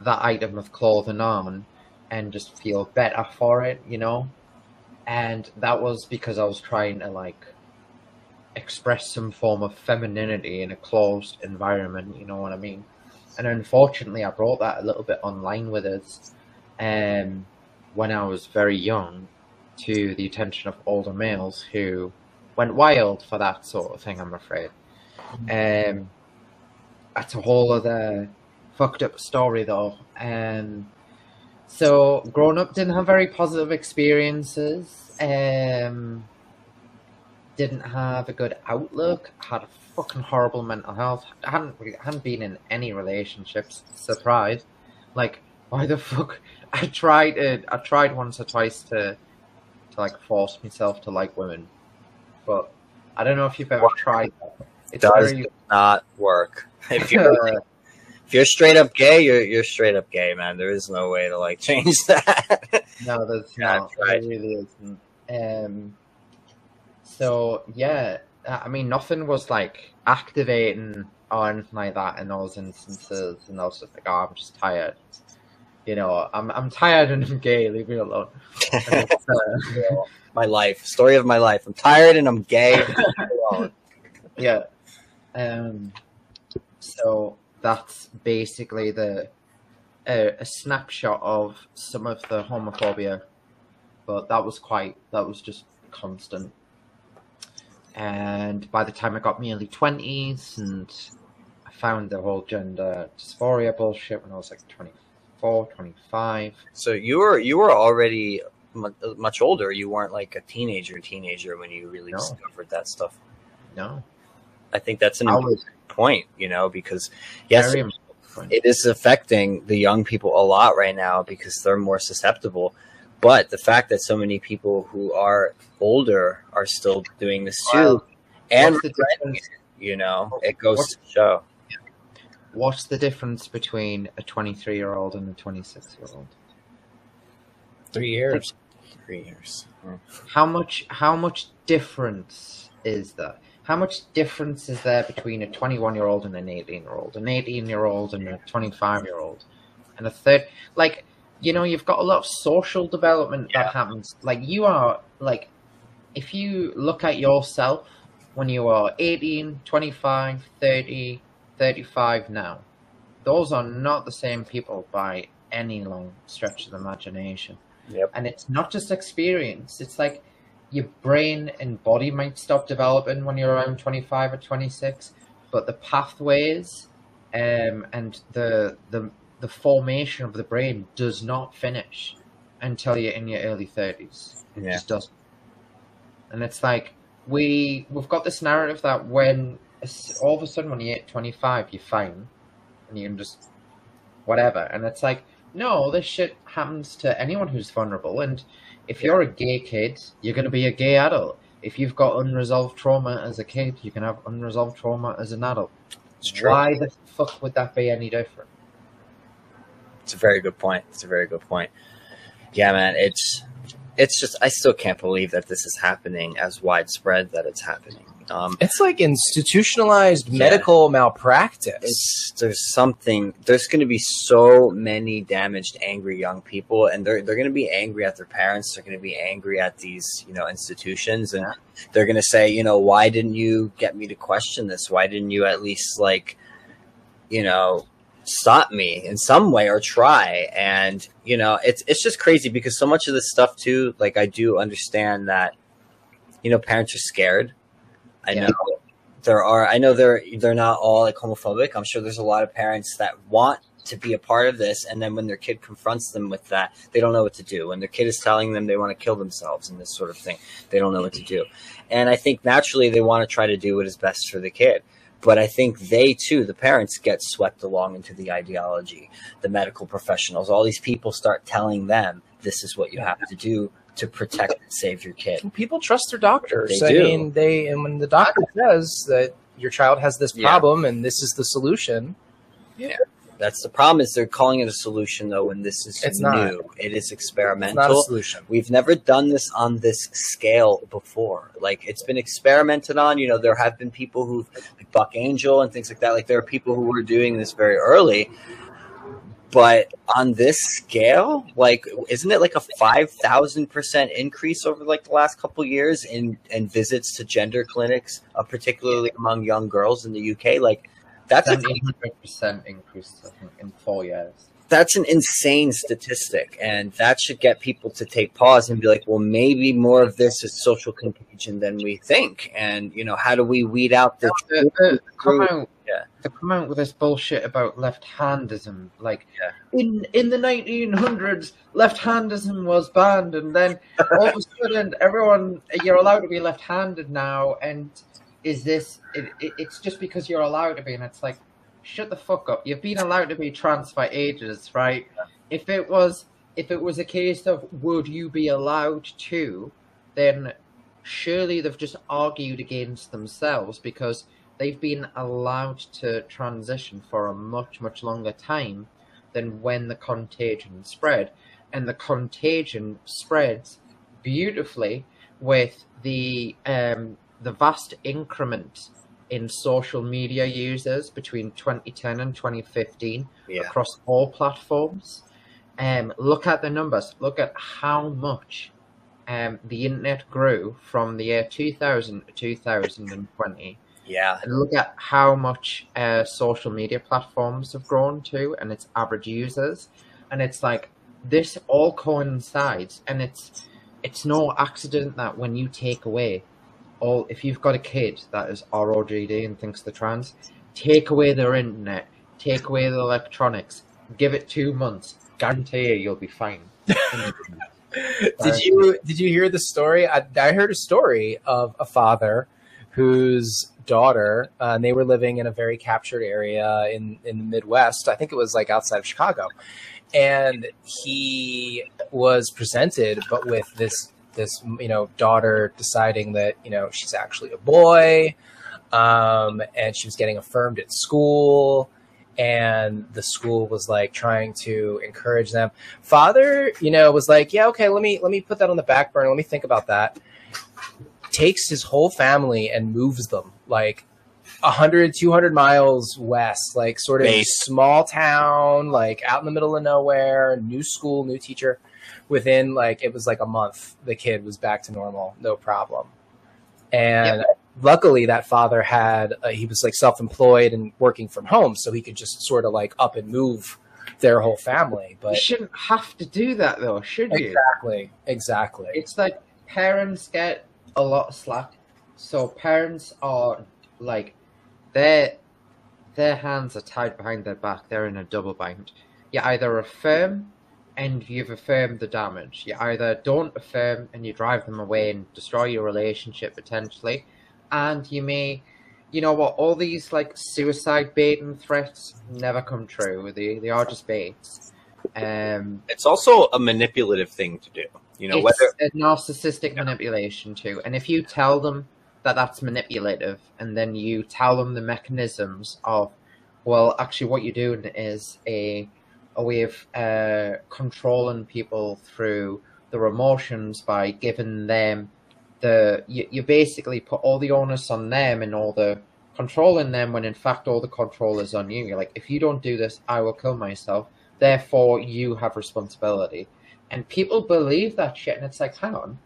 that item of clothing on and just feel better for it, you know? And that was because I was trying to like express some form of femininity in a closed environment, you know what I mean? And unfortunately, I brought that a little bit online with us um, when I was very young to the attention of older males who went wild for that sort of thing. I'm afraid. Um, that's a whole other fucked up story, though. Um, so growing up, didn't have very positive experiences. Um, didn't have a good outlook. Had a fucking horrible mental health. Hadn't hadn't been in any relationships. Surprise! Like why the fuck? I tried it. I tried once or twice to to like force myself to like women but I don't know if you've ever tried that. It does very... not work. If you're if you're straight up gay, you're you're straight up gay, man. There is no way to like change that. no, there's not. Right. Really isn't. Um, so yeah, I mean, nothing was like activating or anything like that in those instances, and I was just like, oh, I'm just tired. You know, I'm I'm tired and I'm gay. Leave me alone. Uh, My life, story of my life. I'm tired and I'm gay. yeah. Um. So that's basically the uh, a snapshot of some of the homophobia, but that was quite that was just constant. And by the time I got my early twenties, and I found the whole gender dysphoria bullshit when I was like 24, 25. so you were you were already much older. You weren't like a teenager teenager when you really No. discovered that stuff. No, I think that's an I important point, you know, because yes, it is affecting the young people a lot right now because they're more susceptible. But the fact that so many people who are older are still doing this too, Well, and the difference? you know, it goes What's- to show. What's the difference between a 23 year old and a 26 year old? Three years. Three years. How much? How much difference is there? How much difference is there between a 21 year old and an 18 year old, an 18 year old and a 25 year old, and a third? Like, you know, you've got a lot of social development Yeah. that happens. Like, you are like, if you look at yourself when you are 18, 25, 30, 35 now, those are not the same people by any long stretch of the imagination. Yep. And it's not just experience. It's like your brain and body might stop developing when you're around 25 or 26, but the pathways um, and the, the the formation of the brain does not finish until you're in your early 30s. It Yeah. just doesn't. And it's like we we've got this narrative that when all of a sudden when you hit 25 you're fine and you can just whatever and it's like no this shit happens to anyone who's vulnerable and if you're a gay kid you're going to be a gay adult if you've got unresolved trauma as a kid you can have unresolved trauma as an adult It's true. why the fuck would that be any different It's a very good point. It's a very good point. Yeah, man. It's it's just I still can't believe that this is happening as widespread that it's happening. Um, It's like institutionalized Yeah. medical malpractice. it's there's something there's going to be so many damaged angry young people and they're they're going to be angry at their parents they're going to be angry at these you know institutions and they're going to say you know why didn't you get me to question this why didn't you at least like you know stop me in some way or try and you know it's it's just crazy because so much of this stuff too like I do understand that you know parents are scared I Yeah. know there are I know they're they're not all like homophobic. I'm sure there's a lot of parents that want to be a part of this and then when their kid confronts them with that, they don't know what to do. When their kid is telling them they want to kill themselves and this sort of thing, they don't know what to do. And I think naturally they want to try to do what is best for the kid. But I think they too, the parents, get swept along into the ideology. The medical professionals, all these people start telling them this is what you have to do to protect and save your kid. People trust their doctors. They I do. mean, they and when the doctor says that your child has this Yeah. problem and this is the solution, yeah. That's the problem is they're calling it a solution though when this is It's new. not. It is it's experimental. not a solution. We've never done this on this scale before. Like it's been experimented on. You know, there have been people who've like Buck Angel and things like that. Like there are people who were doing this very early. But on this scale, like isn't it like a five thousand percent increase over like the last couple years in in visits to gender clinics, uh, particularly among young girls in the UK? Like that's a 700% increase I think, in four years. That's an insane statistic and that should get people to take pause and be like well maybe more of this is social contagion than we think and you know how do we weed out the the, the, come out, Yeah. they come out with this bullshit about left-handism. Like Yeah. in in the 1900s, left-handism was banned, and then all of a sudden, everyone you're allowed to be left-handed now. And is this? It, it, it's just because you're allowed to be, and it's like, shut the fuck up. You've been allowed to be trans for ages, right? If it was, if it was a case of would you be allowed to, then surely they've just argued against themselves because they've been allowed to transition for a much much longer time than when the contagion spread and the contagion spreads beautifully with the um, the vast increment in social media users between 2010 and 2015 Yeah. across all platforms. Um, look at the numbers. Look at how much um, the internet grew from the year 2000 to 2020. Yeah. And look at how much uh, social media platforms have grown too, and its average users. And it's like this all coincides, and it's it's no accident that when you take away all, if you've got a kid that is ROGD and thinks they're trans, take away their internet, take away the electronics, give it two months, guarantee you you'll be fine. did you did you hear the story? I, I heard a story of a father whose daughter, uh, and they were living in a very captured area in in the Midwest. I think it was like outside of Chicago, and he was presented, but with this this you know daughter deciding that you know she's actually a boy, um, and she was getting affirmed at school. And the school was like trying to encourage them. Father, you know, was like, "Yeah, okay, let me let me put that on the back burner. Let me think about that." Takes his whole family and moves them like 100 200 miles west like sort of Base. small town like out in the middle of nowhere new school new teacher within like it was like a month the kid was back to normal no problem and luckily that father had uh, he was like self-employed and working from home so he could just sort of like up and move their whole family But You shouldn't have to do that though, should you? exactly exactly It's like parents get a lot of slack. So parents are like their their hands are tied behind their back. They're in a double bind. You either affirm and you've affirmed the damage. You either don't affirm and you drive them away and destroy your relationship potentially. And you may you know what, all these like suicide baiting threats never come true. They they are just baits. Um It's also a manipulative thing to do. You know, it's whether a narcissistic manipulation too. And if you tell them that that's manipulative, and then you tell them the mechanisms of, well, actually, what you're doing is a a way of uh, controlling people through their emotions by giving them the you, you basically put all the onus on them and all the controlling them when in fact all the control is on you. You're like, if you don't do this, I will kill myself. Therefore, you have responsibility. And people believe that shit, and it's like, hang on,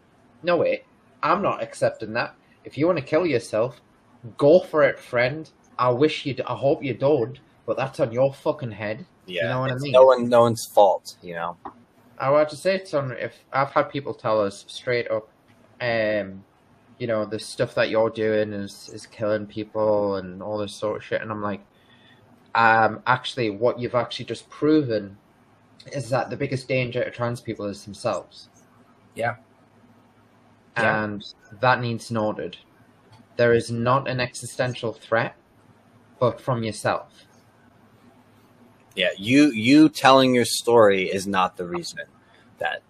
no wait, I'm not accepting that. If you want to kill yourself, go for it, friend. I wish you, I hope you don't, but that's on your fucking head. yeah, You know what I mean? no one, no one's fault. You know, I want to say it's on. If I've had people tell us straight up, um, you know, the stuff that you're doing is is killing people and all this sort of shit, and I'm like, um, actually, what you've actually just proven is that the biggest danger to trans people is themselves. Yeah. Yeah. And that needs noted. There is not an existential threat, but from yourself. Yeah, you you telling your story is not the reason that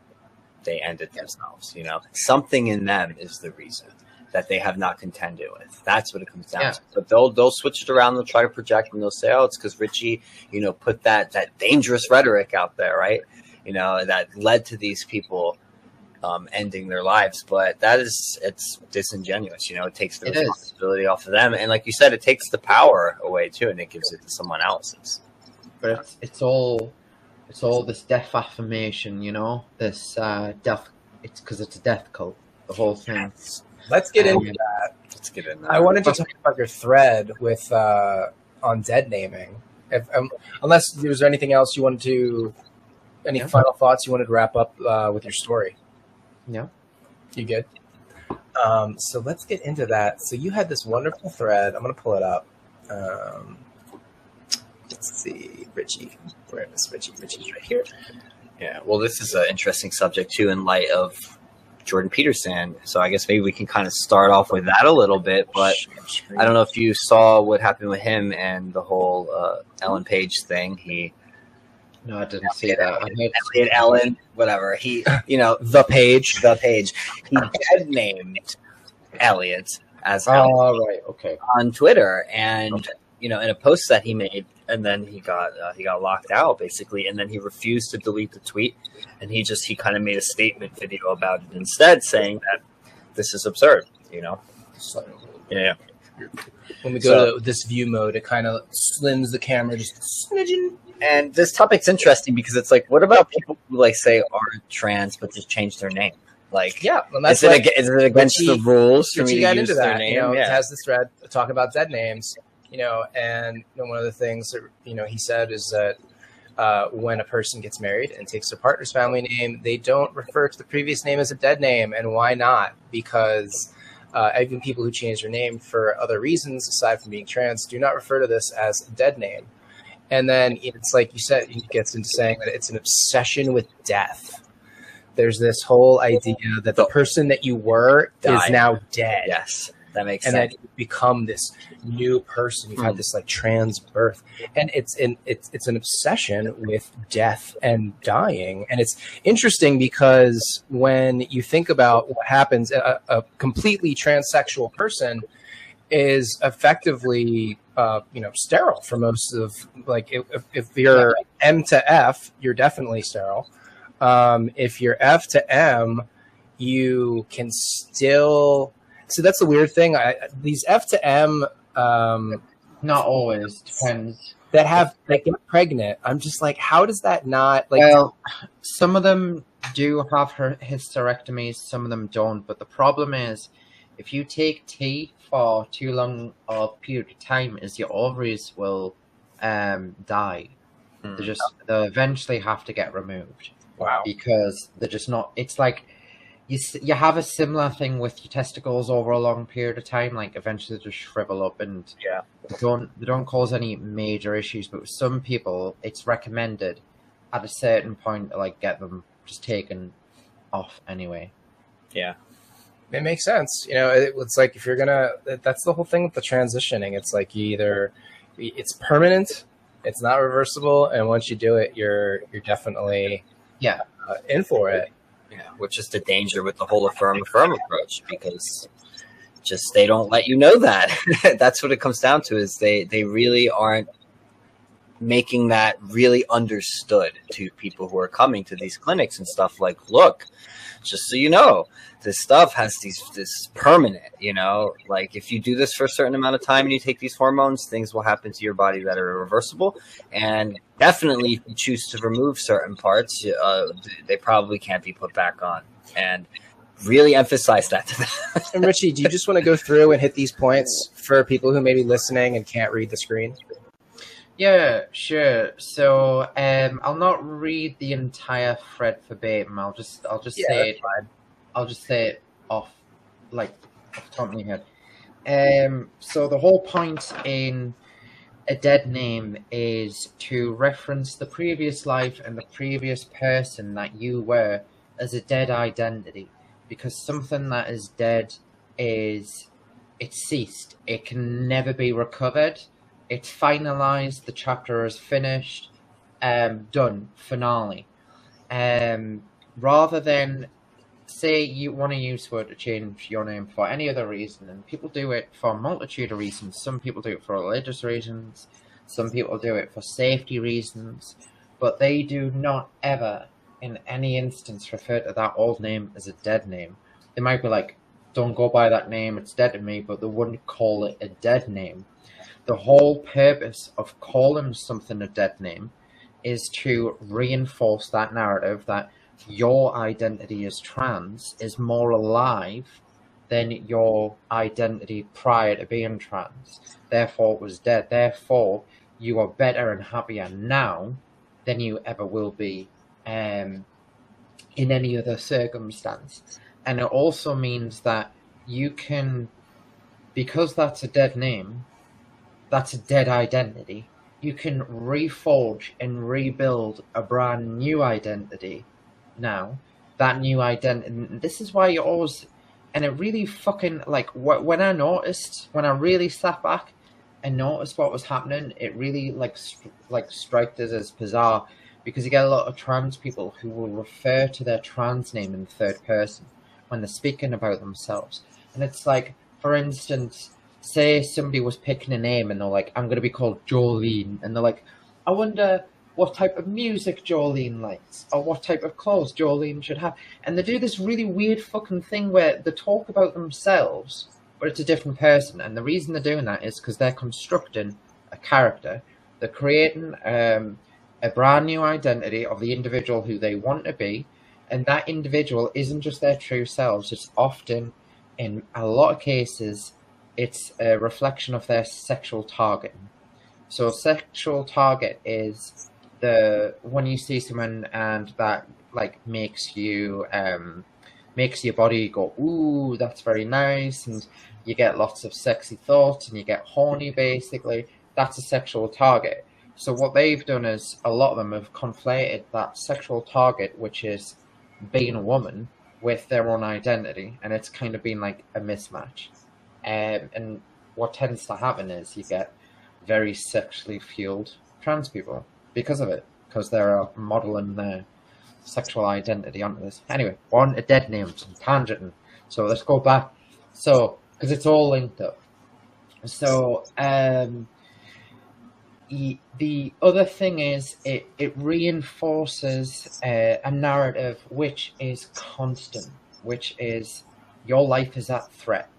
they ended themselves. You know, something in them is the reason that they have not contended with. That's what it comes down Yeah. to. But they'll they'll switch it around. They'll try to project and they'll say, "Oh, it's because Ritchie, you know, put that that dangerous rhetoric out there, right? You know, that led to these people." Um, ending their lives, but that is it's disingenuous. You know, it takes the It is. responsibility off of them, and like you said, it takes the power away too, and it gives it to someone else. It's, but it's it's all it's all this death affirmation, you know, this uh, death. It's because it's a death cult, the whole thing. let's get Um, into that. let's get in. I wanted to talk about your thread with uh, on dead naming. If, um, unless there was anything else you wanted to, any Yeah. final thoughts you wanted to wrap up uh, with your story. Yeah. You good? Um, so let's get into that. So you had this wonderful thread. I'm going to pull it up. Um, let's see, Ritchie. Where is Ritchie? Ritchie's right here. Yeah, well, this is an interesting subject too, in light of Jordan Peterson. So I guess maybe we can kind of start off with that a little bit. But I don't know if you saw what happened with him and the whole uh, Ellen Page thing. He No, I didn't see that. I heard Elliot Ellen, whatever. He, you know, The page. the page. He dead named Elliot as Ellen Oh right, okay. on Twitter, and Okay. you know, in a post that he made, and then he got uh, he got locked out basically, and then he refused to delete the tweet, and he just he kind of made a statement video about it instead, saying that this is absurd, you know. So, Yeah. when we go to this view mode, it kind of slims the camera just smidgen. And this topic's interesting because it's like, what about people who like say are trans but just change their name? Like, Yeah, and that's is, it, ag- is it against Ritchie- the rules for Ritchie me to got use into their that. name? You know, it has this thread talk about dead names. You know, and one of the things that you know he said is that uh, when a person gets married and takes their partner's family name, they don't refer to the previous name as a dead name. And why not? Because uh, even people who change their name for other reasons aside from being trans do not refer to this as a dead name. And then it's like you said, he gets into saying that it's an obsession with death. There's this whole idea that the person that you were is now dead yes, that makes and sense. then you become this new person. You've had Mm. this like trans birth, and it's an it's it's an obsession with death and dying. And it's interesting because when you think about what happens, a, a completely transsexual person is effectively uh, you know sterile for most of like if, if- if you're M to F, you're definitely sterile. Um, if you're F to M, you can still so that's the weird thing. I, these F to M um, Not always depends. that have that get pregnant, I'm just like, how does that not like? well, some of them do have her hysterectomies, some of them don't. But the problem is, if you take tea for too long a period of time, is your ovaries will um, die. Hmm. They just they'll eventually have to get removed wow. because they're just not. It's like you you have a similar thing with your testicles over a long period of time. Like eventually they just shrivel up and Yeah. they don't they don't cause any major issues. But with some people, it's recommended at a certain point to like get them just taken off anyway. yeah. It makes sense. You know, it, it's like if you're gonna, that's the whole thing with the transitioning. It's like you either it's permanent, it's not reversible, and once you do it, you're you're definitely Yeah. uh, in for it. Yeah, which is the danger with the whole affirm affirm approach because just they don't let you know that. That's what it comes down to is they they really aren't making that really understood to people who are coming to these clinics and stuff like look just so you know this stuff has these this permanent you know? Like if you do this for a certain amount of time and you take these hormones things will happen to your body that are irreversible. And definitely if you choose to remove certain parts uh, they probably can't be put back on. And really emphasize that And Ritchie, do you just want to go through and hit these points for people who may be listening and can't read the screen? Yeah, sure. So um, I'll not read the entire thread verbatim. I'll just I'll just Yeah, say it. I'll just say it off like off the top of my head. Um, so the whole point in a dead name is to reference the previous life and the previous person that you were as a dead identity, because something that is dead is it ceased. It can never be recovered. It's finalized. The chapter is finished. Um, done. Finale. Um, rather than say you want to use word to change your name for any other reason, and people do it for a multitude of reasons. Some people do it for religious reasons. Some people do it for safety reasons, but they do not ever, in any instance, refer to that old name as a dead name. They might be like, "Don't go by that name; it's dead to me," but they wouldn't call it a dead name. The whole purpose of calling something a dead name is to reinforce that narrative that your identity as trans is more alive than your identity prior to being trans. Therefore, it was dead. Therefore, you are better and happier now than you ever will be um, in any other circumstance. And it also means that you can, because that's a dead name, that's a dead identity, you can reforge and rebuild a brand new identity now. That new identity. This is why you're always. And it really fucking. Like, wh- when I noticed, when I really sat back and noticed what was happening, it really, like, st- like struck us as bizarre. Because you get a lot of trans people who will refer to their trans name in third person when they're speaking about themselves. And it's like, for instance, say somebody was picking a name and they're like, I'm going to be called Jolene. And they're like, I wonder what type of music Jolene likes or what type of clothes Jolene should have. And they do this really weird fucking thing where they talk about themselves, but it's a different person. And the reason they're doing that is because they're constructing a character. They're creating um, a brand new identity of the individual who they want to be. And that individual isn't just their true selves. It's often, in a lot of cases, it's a reflection of their sexual target. So sexual target is the when you see someone and that like makes you um makes your body go ooh that's very nice and you get lots of sexy thoughts and you get horny basically that's a sexual target so what they've done is a lot of them have conflated that sexual target which is being a woman with their own identity and it's kind of been like a mismatch um, and what tends to happen is you get very sexually fueled trans people because of it because they're modeling their sexual identity onto this. Anyway, on a dead names and tangenting. So let's go back. So because it's all linked up. So um, the other thing is it it reinforces uh, a narrative which is constant, which is your life is at threat,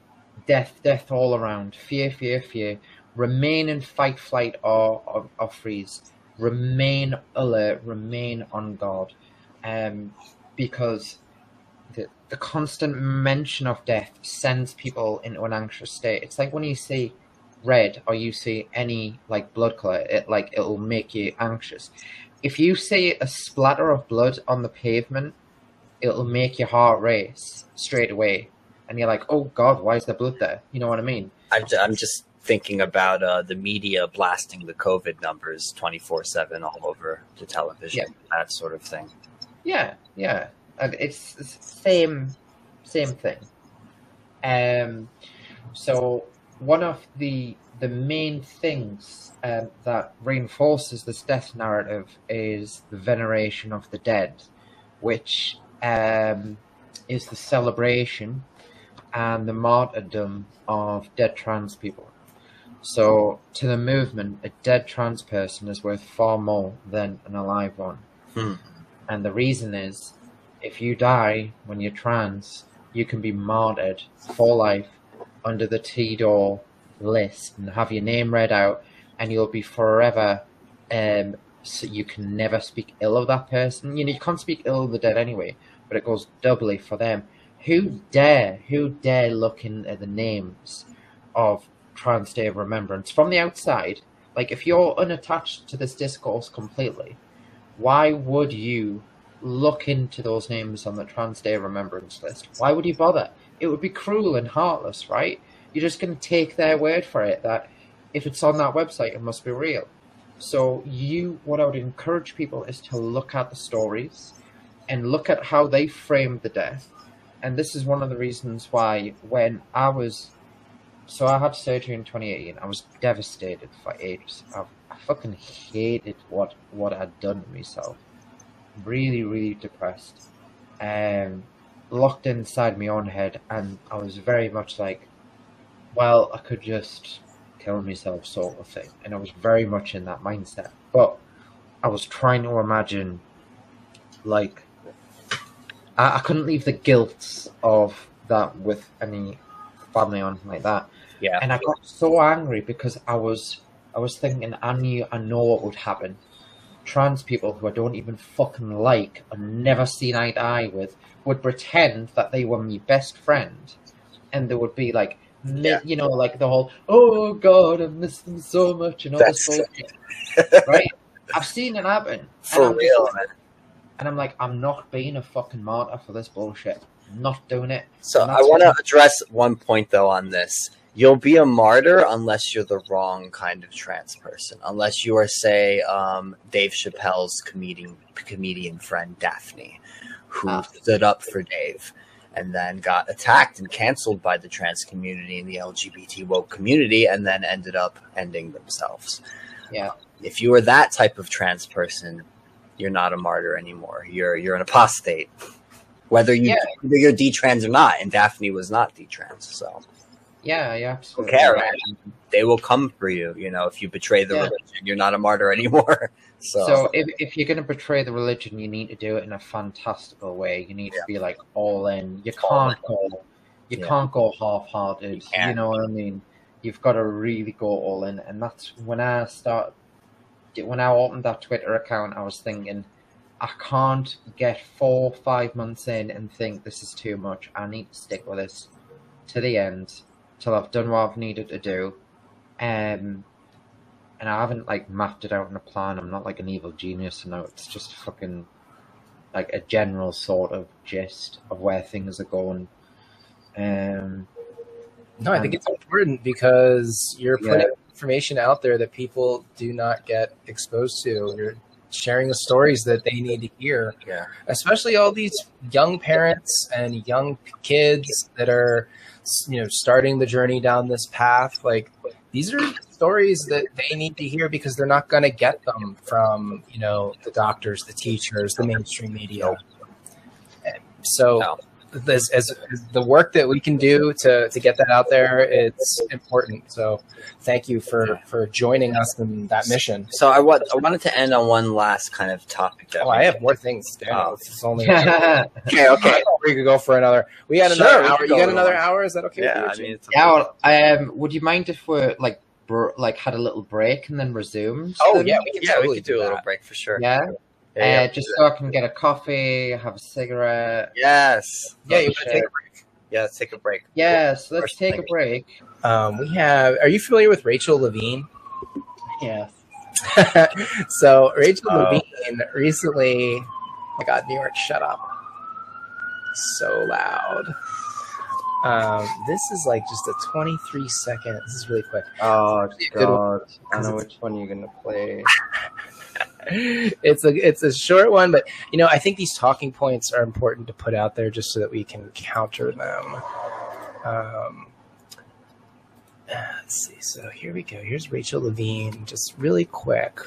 death, death all around, fear, fear, fear. Remain in fight, flight, or, or, or freeze. Remain alert. Remain on guard um, because the, the constant mention of death sends people into an anxious state. It's like when you see red or you see any like blood color, it like it'll make you anxious. If you see a splatter of blood on the pavement, it'll make your heart race straight away, and you're like, "Oh God, why is there blood there?" You know what I mean? I'm just, I'm just thinking about uh, the media blasting the COVID numbers 24 seven all over the television, yeah. that sort of thing. Yeah, yeah, it's, it's same same thing. Um, so one of the the main things um, that reinforces this death narrative is the veneration of the dead, which um, is the celebration and the martyrdom of dead trans people. So, to the movement, a dead trans person is worth far more than an alive one. Hmm. And the reason is if you die when you're trans, you can be martyred for life under the TDAW list and have your name read out, and you'll be forever. Um, so you can never speak ill of that person. You know, you can't speak ill of the dead anyway, but it goes doubly for them. Who dare, who dare look in at the names of Trans Day of Remembrance from the outside? Like, if you're unattached to this discourse completely, why would you look into those names on the Trans Day of Remembrance list? Why would you bother? It would be cruel and heartless, right? You're just going to take their word for it that if it's on that website, it must be real. So, you, what I would encourage people is to look at the stories and look at how they framed the death. And this is one of the reasons why, when I was, so I had surgery in 2018, I was devastated for ages. I've fucking hated what what I'd done to myself. Really, really depressed. Um, locked inside my own head, and I was very much like, well, I could just kill myself, sort of thing. And I was very much in that mindset. But I was trying to imagine, like, I, I couldn't leave the guilt of that with any family or anything like that. Yeah. And I got so angry because I was I was thinking, I knew, I know what would happen. Trans people who I don't even fucking like and never seen eye to eye with would pretend that they were my best friend, and they would be like, yeah. you know, like the whole, oh god, I miss them so much, and all That's this bullshit, right? I've seen it happen for real, man. And I'm like, I'm not being a fucking martyr for this bullshit. I'm not doing it. So I want to address one point though on this you'll be a martyr unless you're the wrong kind of trans person. Unless you are, say, um, Dave Chappelle's comedian comedian friend Daphne, who ah. stood up for Dave and then got attacked and canceled by the trans community and the LGBT woke community, and then ended up ending themselves. Yeah. If you are that type of trans person, you're not a martyr anymore. You're you're an apostate. Whether you yeah. whether you're detrans or not, and Daphne was not detrans, so yeah, yeah, absolutely. Care, man. They will come for you. You know, if you betray the yeah. religion, you're not a martyr anymore. So, so if, if you're going to betray the religion, you need to do it in a fantastical way. You need yeah. to be like all in. You can't go. You Yeah. can't go half-hearted. You can't. know what I mean? You've got to really go all in, and that's when I start. When I opened that Twitter account, I was thinking, I can't get four, five months in and think this is too much. I need to stick with this to the end till I've done what I've needed to do. Um, and I haven't like mapped it out in a plan. I'm not like an evil genius, you know. It's just fucking like a general sort of gist of where things are going. Um, No, I think it's important because you're Yeah. Information out there that people do not get exposed to. You're sharing the stories that they need to hear, Yeah. especially all these young parents and young kids that are, you know, starting the journey down this path. Like these are stories that they need to hear because they're not going to get them from, you know, the doctors, the teachers, the mainstream media. And so No. As, as, as the work that we can do to, to get that out there, it's important. So thank you for, for joining us in that mission. So I, wa- I wanted to end on one last kind of topic. That Oh, I have more things. Damn, Oh. this is only Okay, okay. we could go for another. We got Sure, another we hour. could You got another little hour? Is that okay? Yeah, I with you? mean, it's well, um, would you mind if we're like, br- like had a little break and then resumed? oh them? yeah, we can yeah, totally we could do a little break for sure. yeah. Yeah, Uh, just so I can get a coffee, have a cigarette. Yes. Yeah, you want to take a break? Yeah, let's take a break. Yes, let's First take a break. Um, we have. Are you familiar with Rachel Levine? Yes. so Rachel Oh. Levine recently. Oh my God, New York, shut up! So loud. Um, this is like just a 23 second. This is really quick. Oh God, I Because know which one you're gonna play. it's a it's a short one, but you know I think these talking points are important to put out there just so that we can counter them. Um, uh, let's see. So here we go. Here's Rachel Levine, just really quick.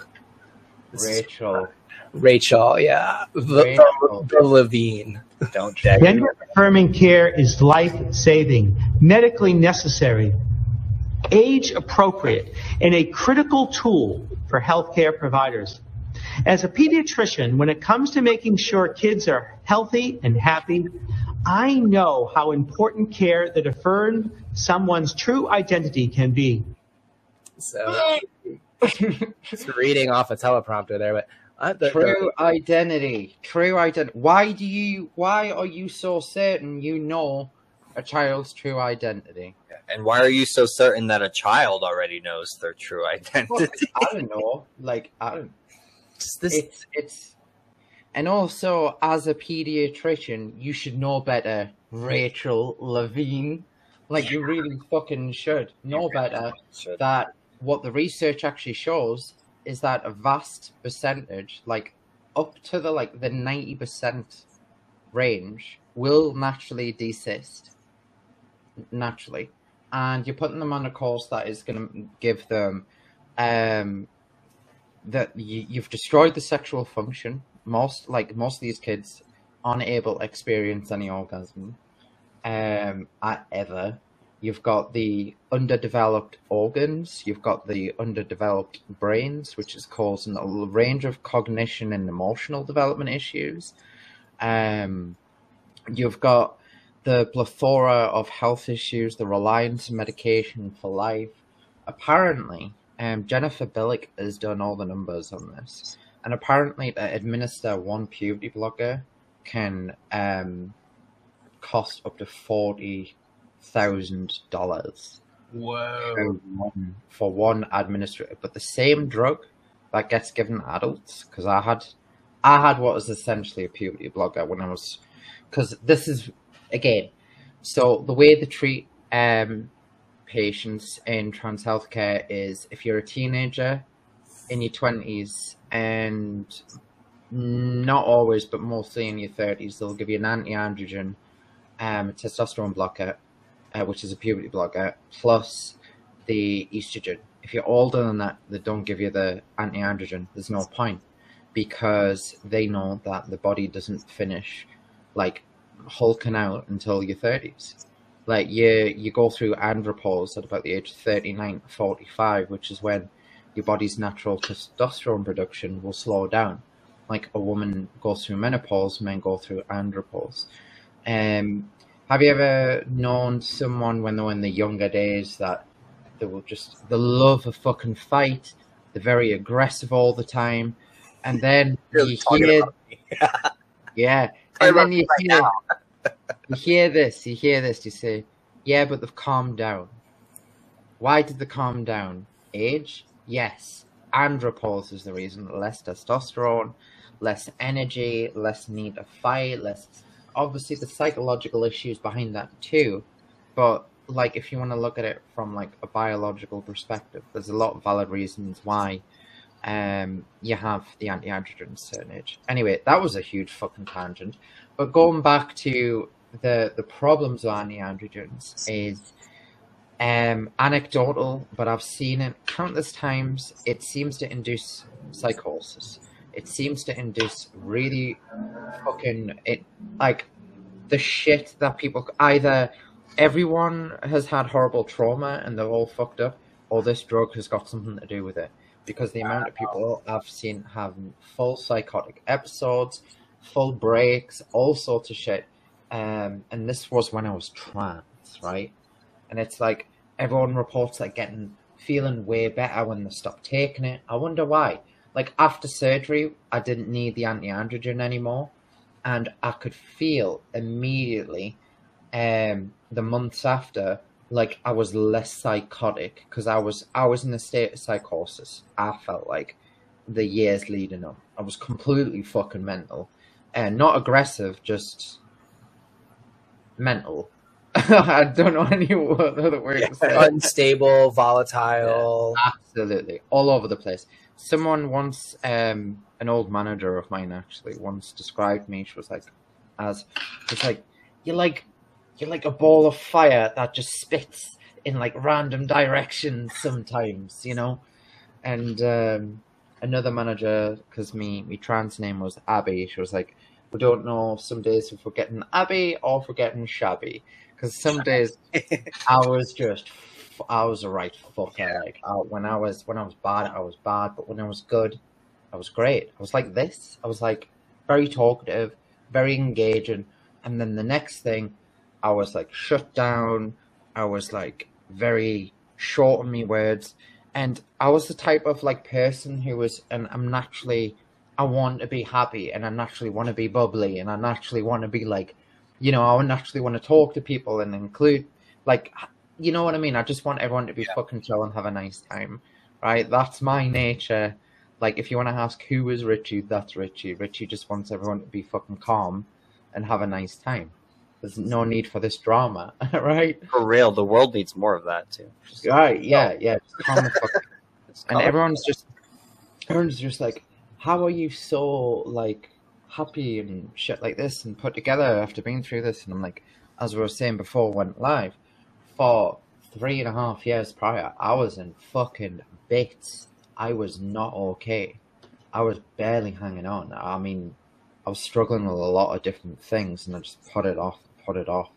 This is Rachel. Rachel, yeah, the, the Levine. Don't deck. Gender affirming care is life saving, medically necessary, age appropriate, and a critical tool for healthcare providers. As a pediatrician, when it comes to making sure kids are healthy and happy, I know how important care that affirms someone's true identity can be. So just reading off a teleprompter there, but uh, the, True identity. True identity. Why do you? Why are you so certain you know a child's true identity? And why are you so certain that a child already knows their true Well, identity? I don't know. Like I don't. This It's it's. And also, as a pediatrician, you should know better, Rachel Levine. Like you really fucking should know better. Sure. that what the research actually shows is that a vast percentage, like up to the like the ninety percent range, will naturally desist. Naturally, and you're putting them on a course that is going to give them um that you, you've destroyed the sexual function. Most like most of these kids aren't able to experience any orgasm um at ever You've got the underdeveloped organs. You've got the underdeveloped brains, which is causing a range of cognition and emotional development issues. Um, you've got the plethora of health issues, the reliance on medication for life. Apparently, Jennifer Bilek has done all the numbers on this, and apparently, to administer one puberty blocker can um, cost up to forty thousand dollars whoa. for one administrator. But the same drug that gets given to adults, because I had, I had what was essentially a puberty blocker when I was, because this is again, so the way they treat um patients in trans healthcare is if you're a teenager in your twenties and not always, but mostly in your thirties, they'll give you an anti-androgen, um, testosterone blocker, uh, which is a puberty blocker, plus the estrogen. If you're older than that, they don't give you the anti-androgen. There's no point because they know that the body doesn't finish like hulking out until your 30s. Like you, you go through andropause at about the age of 39 to 45, which is when your body's natural testosterone production will slow down. Like a woman goes through menopause, men go through andropause. Um, have you ever known someone when they were in the younger days that they will just the love a fucking fight, they're very aggressive all the time, and then You're hear yeah, and then you hear. You hear this, you hear this, you say, yeah, but they've calmed down. Why did they calm down? Age? Yes. Andropause is the reason. Less testosterone, less energy, less need to fight, less. Obviously, the psychological issues behind that too. But, like, if you want to look at it from, like, a biological perspective, there's a lot of valid reasons why um, you have the anti-androgen at certain age. Anyway, that was a huge fucking tangent. But going back to the the problems with anti-androgens is um, anecdotal, but I've seen it countless times. It seems to induce psychosis. It seems to induce really fucking it like the shit that people either everyone has had horrible trauma and they're all fucked up, or this drug has got something to do with it. Because the amount of people I've seen having full psychotic episodes, full breaks, all sorts of shit. Um, and this was when I was trans, right? And it's like everyone reports like getting feeling way better when they stop taking it. I wonder why. Like after surgery, I didn't need the anti-androgen anymore, and I could feel immediately, um, the months after, like I was less psychotic because I was I was in a state of psychosis. I felt like the years leading up, I was completely fucking mental, and not aggressive, just mental. I don't know any other word to say. Unstable, volatile. Absolutely, all over the place. Someone once, um, an old manager of mine actually once described me. She was like, as it's like you're like you're like a ball of fire that just spits in like random directions sometimes, you know. And um, another manager, because me me trans name was Abby, she was like, we don't know some days if we're getting Abby or if we're getting Shabby. Because some days I was just, I was a right fucker. Like I, when I was when I was bad, I was bad, but when I was good, I was great. I was like this. I was like very talkative, very engaging, and then the next thing, I was like shut down. I was like very short on me words, and I was the type of like person who was, and I'm naturally, I want to be happy, and I naturally want to be bubbly, and I naturally want to be like, you know, I naturally want to talk to people and include, like, you know what I mean. I just want everyone to be fucking chill and have a nice time, right? That's my nature. Like, if you want to ask who is Ritchie, that's Ritchie. Ritchie just wants everyone to be fucking calm and have a nice time. There's no need for this drama, right? For real, the world needs more of that too. Just- Right? Yeah, yeah. Just calm the fuck and everyone's just everyone's just like how are you so like happy and shit like this and put together after being through this? And i'm like as we were saying before went live for three and a half years prior i was in fucking bits. I was not okay. I was barely hanging on. I mean i was struggling with a lot of different things and i just put it off put it off.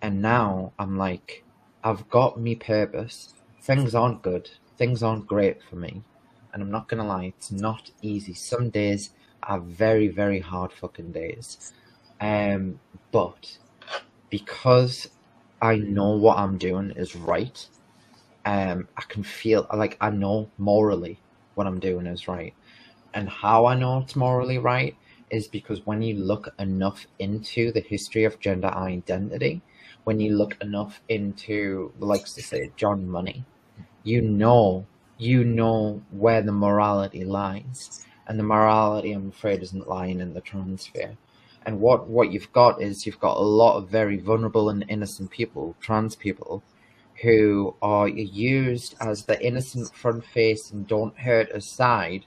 And now i'm like i've got me purpose. Things aren't good. Things aren't great for me and i'm not gonna lie it's not easy. Some days are very very hard fucking days. Um but because i know what i'm doing is right um i can feel like i know morally what i'm doing is right. And how i know it's morally right is because when you look enough into the history of gender identity when you look enough into the likes to say john money you know you know where the morality lies. And the morality i'm afraid isn't lying in the transfer. And what what you've got is you've got a lot of very vulnerable and innocent people trans people who are used as the innocent front face and don't hurt aside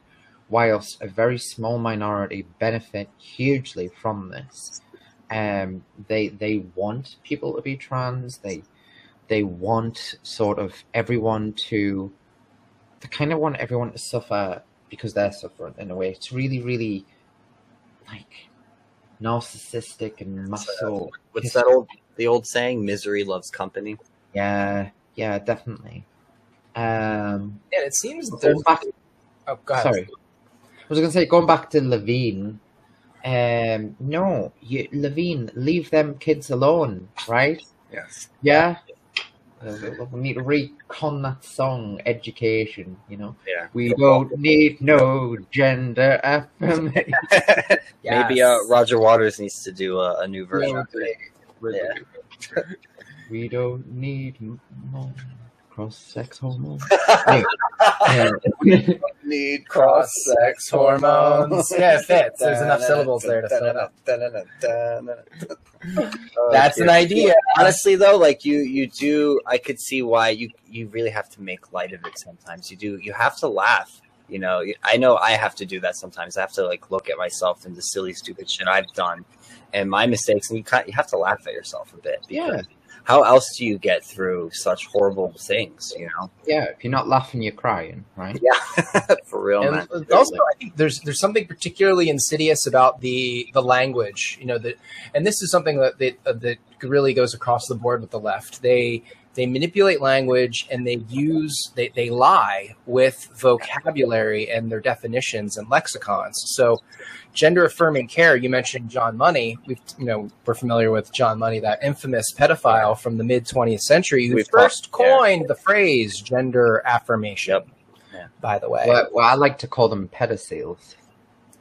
whilst a very small minority benefit hugely from this. Um they they want people to be trans. They they want sort of everyone to they kind of want everyone to suffer because they're suffering in a way. It's really, really like narcissistic and muscle. What's that old the old saying? Misery loves company. Yeah, yeah, definitely. Um, Yeah, it seems going there's. back, Oh, go ahead. sorry, I was gonna say going back to Levine. Um, no, you, Levine, leave them kids alone, right? Yes. Yeah. We need to recon that song, Education, you know. Yeah. We don't need no gender affirmation. Maybe uh, Roger Waters needs to do a, a new version. of it. Yeah. We don't need more cross-sex hormones. Anyway, um, Need Cross sex hormones. yeah, it fits. There's enough syllables there to fill it. That's an idea. Honestly, though, like you, you do. I could see why you you really have to make light of it. Sometimes you do. You have to laugh. You know, I know I have to do that sometimes. I have to like look at myself and the silly, stupid shit I've done and my mistakes, and you kind you have to laugh at yourself a bit. Yeah. How else do you get through such horrible things? You know. yeah, if you're not laughing, you're crying, right? Yeah. For real, man. also I think there's there's something particularly insidious about the the language, you know, that and this is something that that, uh, that really goes across the board with the left. They they manipulate language and they use they, they lie with vocabulary and their definitions and lexicons. So gender affirming care, you mentioned John Money. We've you know, we're familiar with John Money, that infamous pedophile from the mid twentieth century who We've first talked- yeah. coined the phrase gender affirmation. Yep. Yeah. By the way. Well, well, I like to call them pedicels.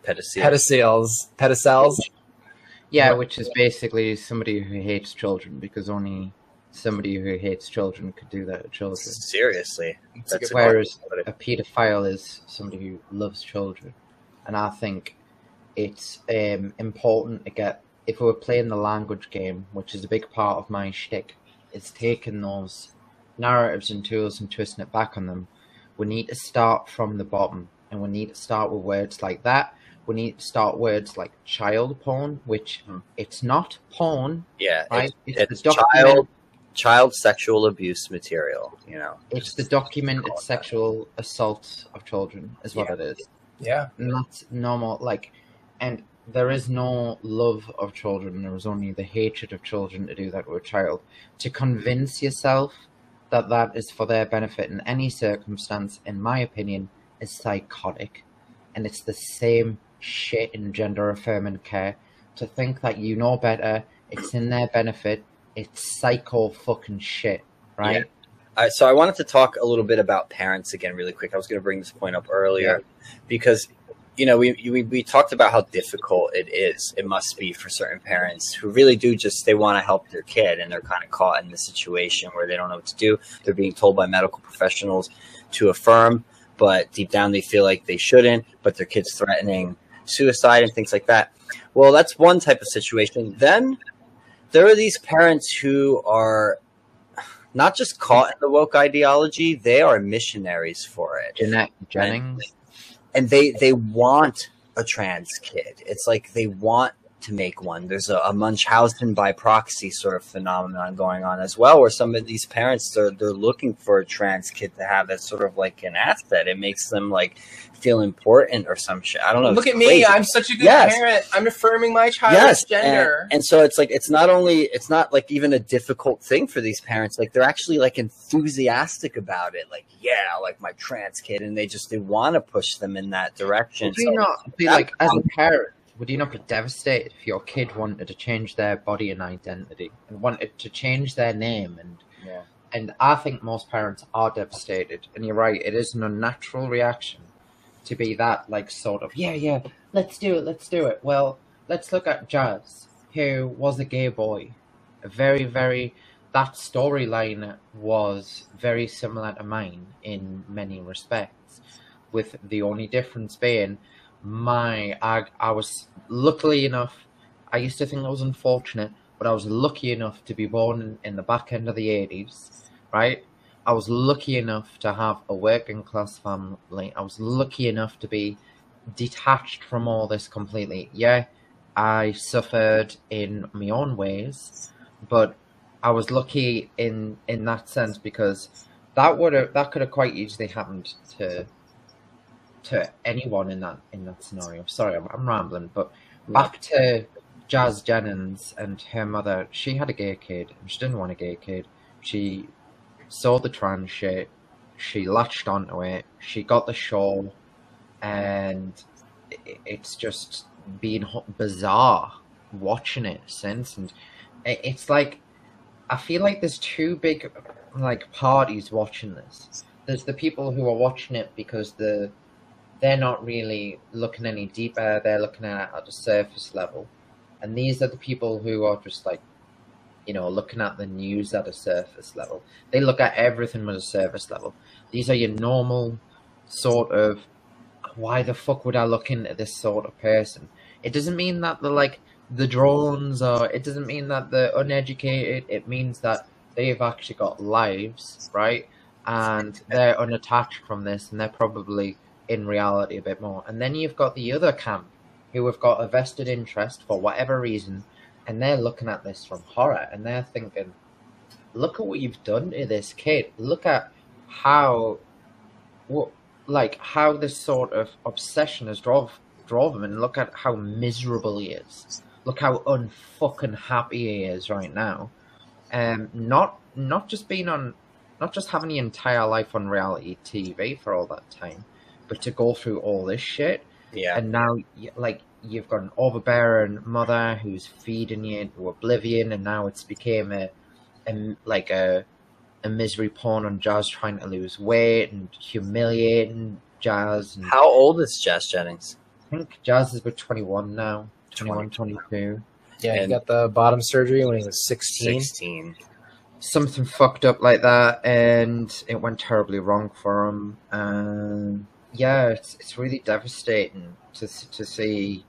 Pedicel. pedicels, pedicels. Yeah, which is basically somebody who hates children because only somebody who hates children could do that to children. Seriously. That's good a- Whereas a paedophile is somebody who loves children, and I think it's um, important to get if we were playing the language game, which is a big part of my shtick, is taking those narratives and tools and twisting it back on them. We need to start from the bottom, and we need to start with words like that. We need to start words like child porn, which Hmm. it's not porn, Yeah. right? It's, It's, it's child child sexual abuse material. You know. it's the Just documented call that. sexual assault of children, is what Yeah. it is. Yeah. and that's normal like and there is no love of children there is only the hatred of children to do that with a child to convince yourself that that is for their benefit in any circumstance in my opinion is psychotic and it's the same shit in gender affirming care to think that you know better it's in their benefit it's psycho fucking shit right Uh, so I wanted to talk a little bit about parents again, really quick. I was going to bring this point up earlier because you know we, we we talked about how difficult it is. It must be for certain parents who really do just they want to help their kid and they're kind of caught in the situation where they don't know what to do. They're being told by medical professionals to affirm, but deep down they feel like they shouldn't. But their kid's threatening suicide and things like that. Well, that's one type of situation. Then there are these parents who are not just caught in the woke ideology, they are missionaries for it. Jeanette Jennings And they they want a trans kid. It's like they want to make one. There's a, a Munchausen by proxy sort of phenomenon going on as well, where some of these parents they're they're looking for a trans kid to have as sort of like an asset. It makes them like feel important or some shit. I don't know. Look It's at me. I'm such a good Yes. parent. I'm affirming my child's yes gender. And, and so it's like it's not only it's not like even a difficult thing for these parents like they're actually like enthusiastic about it like yeah like my trans kid and they just they want to push them in that direction Would you So- not be that- like, as a parent, would you not be devastated if your kid wanted to change their body and identity and wanted to change their name? And Yeah. and I think most parents are devastated. And you're right, it is an unnatural reaction to be that like sort of yeah, yeah, let's do it, let's do it. Well, let's look at Jazz, who was a gay boy, a very, very. That storyline was very similar to mine in many respects with the only difference being my I, I was luckily enough I used to think I was unfortunate but I was lucky enough to be born in, in the back end of the 80s right? I was lucky enough to have a working class family. I was lucky enough to be detached from all this completely. Yeah I suffered in my own ways but I was lucky in in that sense because that would have that could have quite easily happened to to anyone in that in that scenario. Sorry, I'm, I'm rambling, but back to Jazz Jennings and her mother. She had a gay kid, and she didn't want a gay kid. She saw the trans shit. She latched onto it. She got the show, and it's just been bizarre watching it since, and it's like I feel like there's two big like parties watching this. There's the people who are watching it because the they're not really looking any deeper. They're looking at it at a surface level, and these are the people who are just like, you know, looking at the news at a surface level. They look at everything at a surface level. These are your normal sort of. Why the fuck would I look into this sort of person? It doesn't mean that they're like the drones or it doesn't mean that they're uneducated. It means that they've actually got lives, right? And they're unattached from this and they're probably in reality a bit more. And then you've got the other camp who have got a vested interest for whatever reason and they're looking at this from horror and they're thinking, look at what you've done to this kid. Look at how, what, like how this sort of obsession has drove drove him, and look at how miserable he is. Look how unfucking happy he is right now. Um, not not just being on, not just having the entire life on reality TV for all that time, but to go through all this shit. Yeah. And now, like, you've got an overbearing mother who's feeding you into oblivion, and now it's became a, a like a, a misery porn on Jazz trying to lose weight and humiliating Jazz. And How old is Jazz Jennings? I think Jazz is about 21 now, 21, 22. Yeah, he got the bottom surgery when he was 16. 16. Something fucked up like that, and it went terribly wrong for him. And yeah, it's, it's really devastating to, to see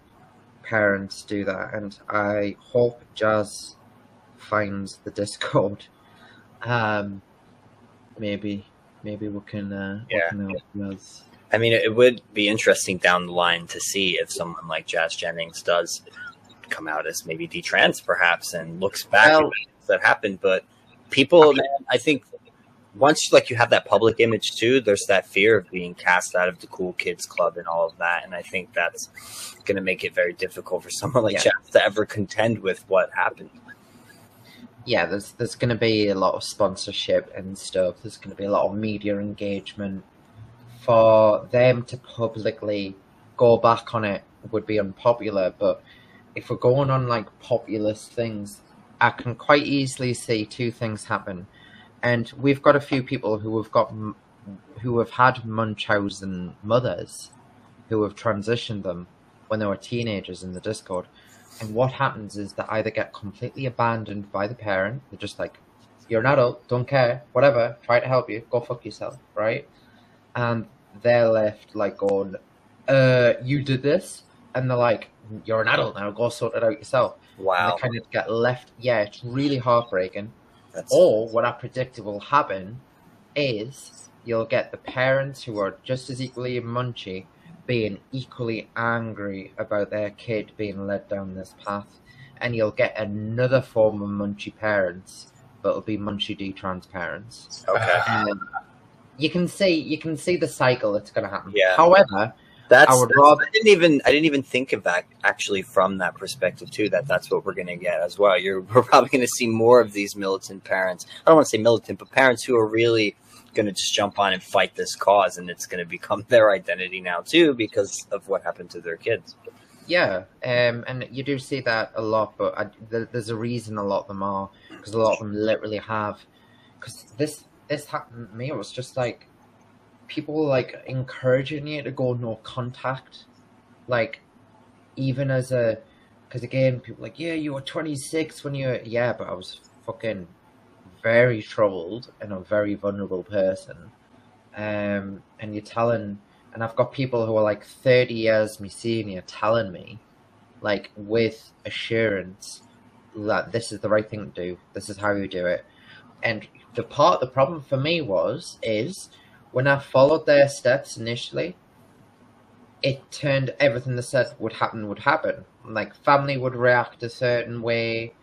parents do that. And I hope Jazz finds the Discord. Um, maybe, maybe we can, uh, we Yeah. can help Jazz. I mean, it would be interesting down the line to see if someone like Jazz Jennings does come out as maybe detrans, perhaps, and looks back Well- at that happened. But people, man, I think once like you have that public image too, there's that fear of being cast out of the cool kids club and all of that, and I think that's going to make it very difficult for someone like Yeah. Jazz to ever contend with what happened. yeah, there's there's going to be a lot of sponsorship and stuff. There's going to be a lot of media engagement. For them to publicly go back on it would be unpopular, but if we're going on like populist things, I can quite easily see two things happen. And we've got a few people who have got who have had Munchausen mothers who have transitioned them when they were teenagers in the Discord. And what happens is they either get completely abandoned by the parent, they're just like, You're an adult, don't care, whatever, try to help you, go fuck yourself, right? And they're left like going, Uh, you did this? And they're like, You're an adult now, go sort it out yourself. And Wow, they kind of get left yeah, it's really heartbreaking. That's Or what I predicted will happen is you'll get the parents who are just as equally munchy being equally angry about their kid being led down this path. And you'll get another form of munchy parents, but it'll be munchy detrans parents. okay. Um, you can see you can see the cycle that's going to happen. Yeah. However, That's, I would that's- rather- I didn't even I didn't even think of that actually from that perspective too. That that's what we're going to get as well. You're we're probably going to see more of these militant parents. I don't want to say militant, but parents who are really going to just jump on and fight this cause, and it's going to become their identity now too because of what happened to their kids. Yeah, um, and you do see that a lot, but I, there, there's a reason a lot of them are because a lot of them literally have. Because this this happened to me, it was just like people like encouraging you to go no contact, like even as a because again people like yeah you were 26 when you were yeah but I was fucking very troubled and a very vulnerable person, um, and you're telling and I've got people who are like 30 years me senior telling me, like with assurance, that this is the right thing to do. This is how you do it. And the part, the problem for me was, is when I followed their steps initially, it turned everything they said would happen would happen. Like family would react a certain way.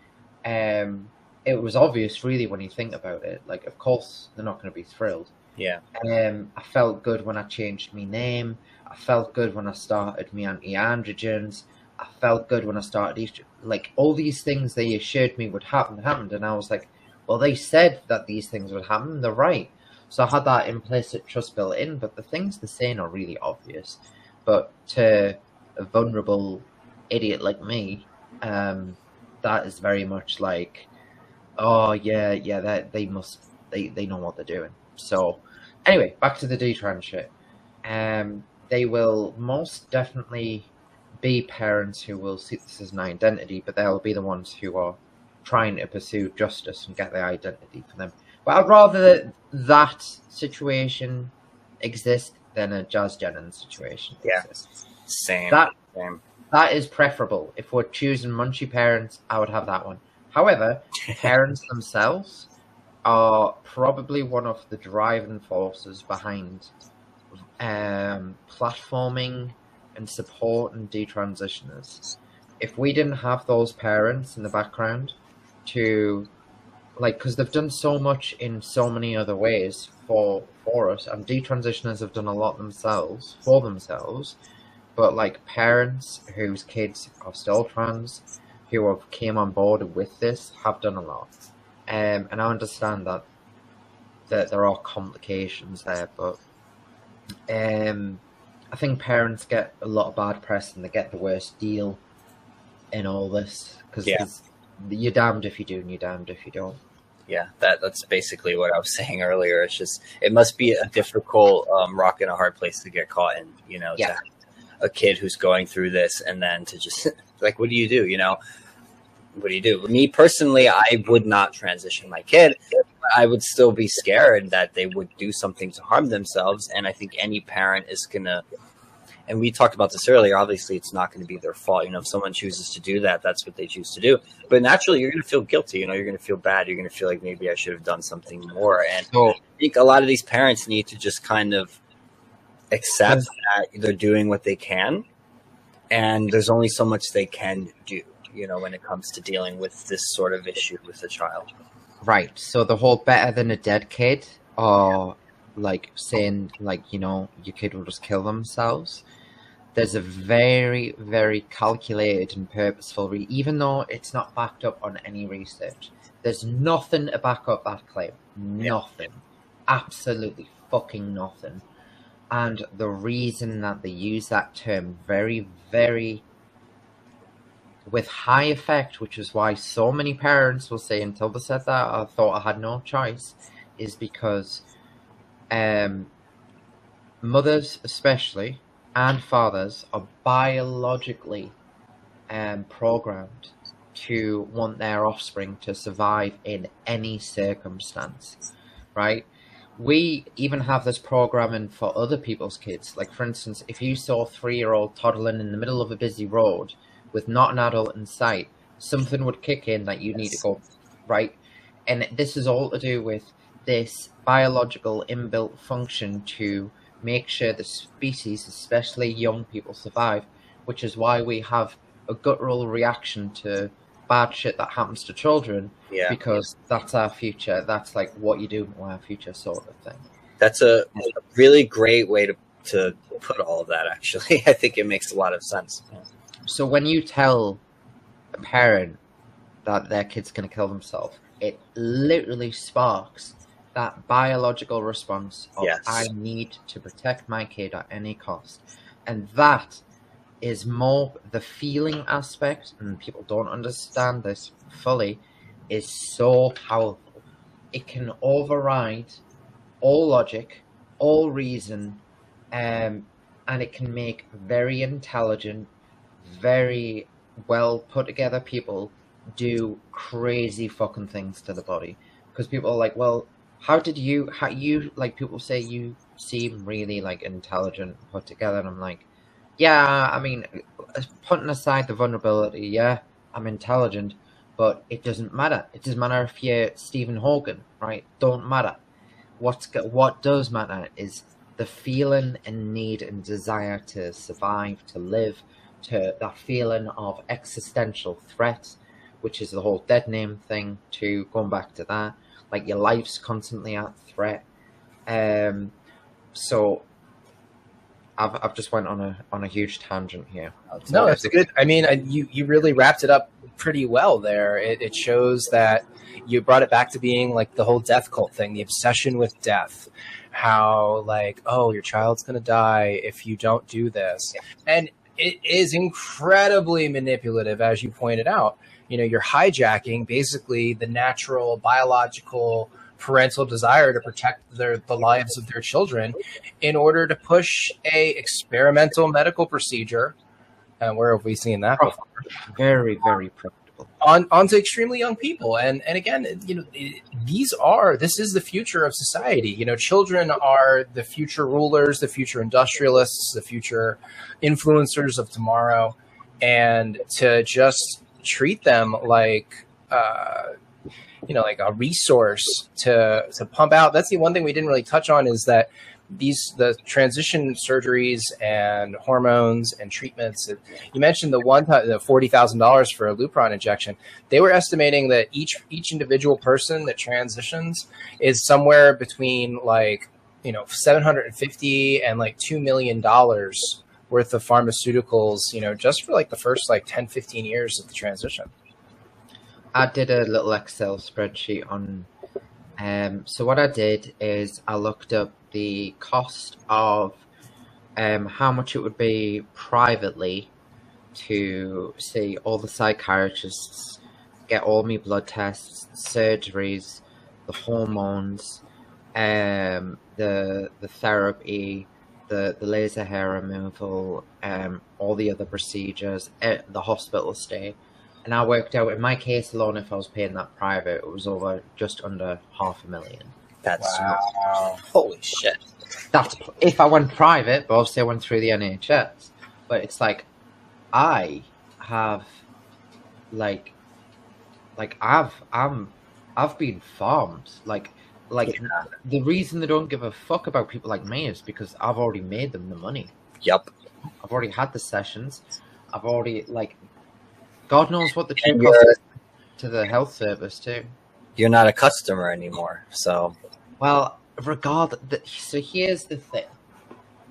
Um, it was obvious, really, when you think about it. Like, of course, they're not going to be thrilled. Yeah, Um, I felt good when I changed my name. I felt good when I started my anti-androgens. I felt good when I started Easter. Like all these things they assured me would happen happened, and I was like, well, they said that these things would happen. They're right. So I had that implicit trust built in. But the things they're saying are really obvious. But to a vulnerable idiot like me, um, that is very much like, oh yeah, yeah, that they must they they know what they're doing. So anyway, back to the detrans shit. Um, they will most definitely be parents who will see this as an identity, but they'll be the ones who are trying to pursue justice and get their identity for them. But I'd rather that situation exist than a Jazz Jennings situation. Yeah. exist. Same. That Same. that is preferable. If we're choosing munchy parents, I would have that one. However, parents themselves are probably one of the driving forces behind um, platforming and supporting detransitioners. If we didn't have those parents in the background to, like, because they've done so much in so many other ways for for us, and detransitioners have done a lot themselves for themselves but like parents whose kids are still trans who have came on board with this have done a lot um, and i understand that that there are complications there but um, i think parents get a lot of bad press and they get the worst deal in all this because Yeah. you're damned if you do and you're damned if you don't Yeah, that that's basically what I was saying earlier. It's just it must be a difficult um, rock and a hard place to get caught in. You know, to Yeah. have a kid who's going through this and then to just like, what do you do? You know, what do you do? Me personally, I would not transition my kid. I would still be scared that they would do something to harm themselves, and I think any parent is gonna. And we talked about this earlier. Obviously, it's not going to be their fault. You know, if someone chooses to do that, that's what they choose to do. But naturally, you're going to feel guilty. You know, you're going to feel bad. You're going to feel like maybe I should have done something more. And so I think a lot of these parents need to just kind of accept that they're doing what they can, and there's only so much they can do. You know, when it comes to dealing with this sort of issue with a child. Right. So the whole better than a dead kid, or like saying like you know your kid will just kill themselves. There's a very very calculated and purposeful, re- even though it's not backed up on any research. There's nothing to back up that claim. Nothing. Absolutely fucking nothing. And the reason that they use that term very very with high effect, which is why so many parents will say, until they said that, I thought I had no choice, is because um, mothers, especially, and fathers are biologically um, programmed to want their offspring to survive in any circumstance, right? We even have this programming for other people's kids. Like, for instance, if you saw a three year old toddling in the middle of a busy road, with not an adult in sight, something would kick in that you need to go right. And this is all to do with this biological inbuilt function to make sure the species, especially young people, survive, which is why we have a guttural reaction to bad shit that happens to children Yeah, because that's our future. That's like what you do with our future sort of thing. that's a, really great way to to put all of that. Actually, I think it makes a lot of sense. So when you tell a parent that their kid's going to kill themselves, it literally sparks that biological response of Yes. I need to protect my kid at any cost. And that is more the feeling aspect, and people don't understand this fully, is so powerful. It can override all logic, all reason, um, and it can make very intelligent, very well put together people do crazy fucking things to the body because people are like well how did you how you like people say you seem really like intelligent put together and i'm like yeah i mean putting aside the vulnerability yeah i'm intelligent but it doesn't matter. It doesn't matter if you're Stephen Hawking right? Don't matter. What's what does matter is the feeling and need and desire to survive to live to that feeling of existential threat, which is the whole dead name thing, to going back to that. Like your life's constantly at threat. Um so I've I've just went on a on a huge tangent here. No, that's good. I mean, I, you you really wrapped it up pretty well there. It, it shows that you brought it back to being like the whole death cult thing, the obsession with death. How like, oh, your child's gonna die if you don't do this, and it is incredibly manipulative, as you pointed out. You know, you're hijacking basically the natural biological parental desire to protect their the lives of their children in order to push a experimental medical procedure. And where have we seen that before? Very, very profitable. on onto extremely young people and and again you know these are this is the future of society you know children are the future rulers the future industrialists the future influencers of tomorrow and to just treat them like uh you know like a resource to to pump out that's the one thing we didn't really touch on is that these the transition surgeries and hormones and treatments you mentioned the one the forty thousand dollars for a Lupron injection. They were estimating that each each individual person that transitions is somewhere between like you know seven hundred and fifty and like two million dollars worth of pharmaceuticals. You know, just for like the first like 10, 15 years of the transition. I did a little Excel spreadsheet on. Um, so what I did is I looked up the cost of um, how much it would be privately to see all the psychiatrists, get all my blood tests, surgeries, the hormones, um, the the therapy, the, the laser hair removal, um, all the other procedures, the hospital stay. And I worked out in my case alone, if I was paying that private, it was over just under half a million. That's Wow. holy shit. That's if I went private, but obviously I went through the NHS. But it's like I have like like I've I'm I've been farmed. Like like Yeah. the reason they don't give a fuck about people like me is because I've already made them the money. Yup. I've already had the sessions. I've already like God knows what the true cost to the health service too. You're not a customer anymore. So Well, regard the, so here's the thing.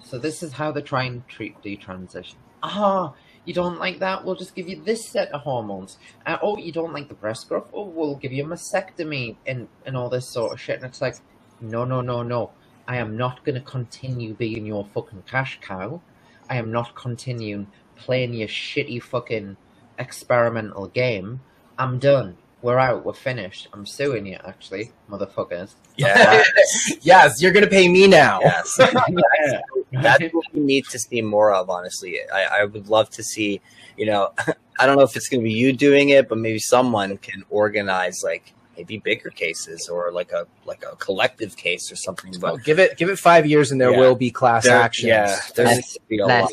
So this is how they try and treat detransition. Ah, you don't like that? We'll just give you this set of hormones. Uh, oh, you don't like the breast growth? Oh, we'll give you a mastectomy and and all this sort of shit. And it's like, no, no, no, no. I am not going to continue being your fucking cash cow. I am not continuing playing your shitty fucking experimental game. I'm done. We're out. We're finished. I'm suing you, actually, motherfuckers. yeah. yes, you're gonna pay me now. yes. That's what we need to see more of, honestly. I, I would love to see, you know, I don't know if it's going to be you doing it, but maybe someone can organize like maybe bigger cases or like a like a collective case or something. Well, But give it give it five years and there Yeah. will be class there- actions. yeah, there Less- be a less, lot,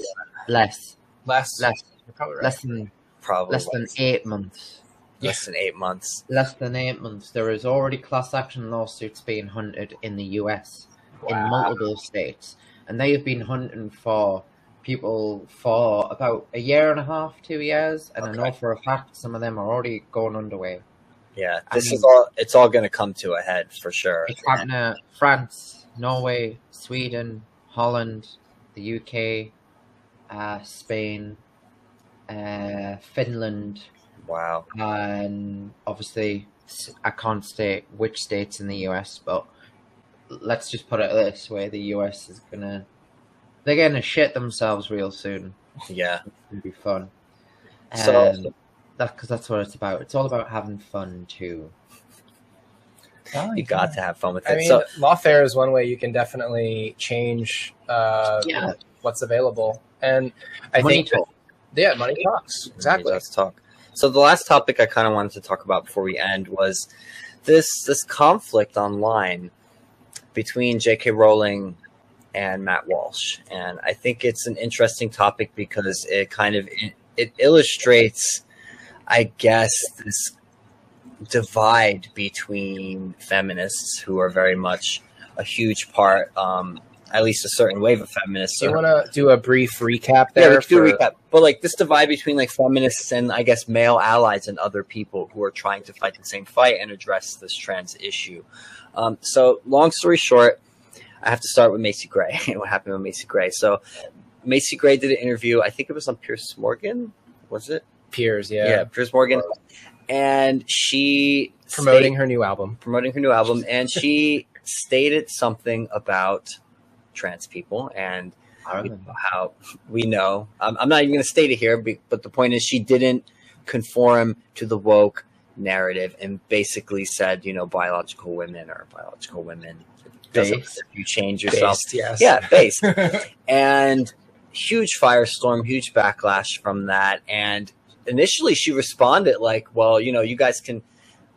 less, less. less, probably right. less than probably less than eight months. less than eight months. Less than eight months. There is already class action lawsuits being hunted in the US in multiple states, and they have been hunting for people for about a year and a half, two years, and I know for a fact some of them are already going underway. Yeah, this is all. It's all going to come to a head for sure. It's happening to France, Norway, Sweden, Holland, the UK, uh, Spain, uh, Finland, Wow. and obviously I can't state which states in the US, but let's just put it this way: the US is gonna they're gonna shit themselves real soon. Yeah. It's gonna be fun. So- Um, that because that's what it's about. It's all about having fun too. You got to have fun with it. I mean, so lawfare is one way you can definitely change uh, Yeah. what's available, and I Money think talk. yeah, money talks exactly. Let's talk. So the last topic I kind of wanted to talk about before we end was this this conflict online between J.K. Rowling and Matt Walsh, and I think it's an interesting topic because it kind of it, it illustrates, I guess, this divide between feminists who are very much a huge part, um, at least a certain wave of feminists. Do you want to do a brief recap yeah, there? we could do a recap. But like this divide between like feminists and I guess male allies and other people who are trying to fight the same fight and address this trans issue. Um, so long story short, I have to start with Macy Gray. And what happened with Macy Gray? So Macy Gray did an interview. I think it was on Piers Morgan. Was it? Piers, Yeah, yeah, Piers Morgan. And she promoting her new album. promoting her new album, and she stated something about trans people, and Ireland. how we know. Um, I'm not even going to state it here, be- but the point is she didn't conform to the woke narrative and basically said, you know, biological women are biological women. Based. if you change yourself. Based, yes. Yeah, based. and huge firestorm, huge backlash from that. And initially she responded like, well, you know, you guys can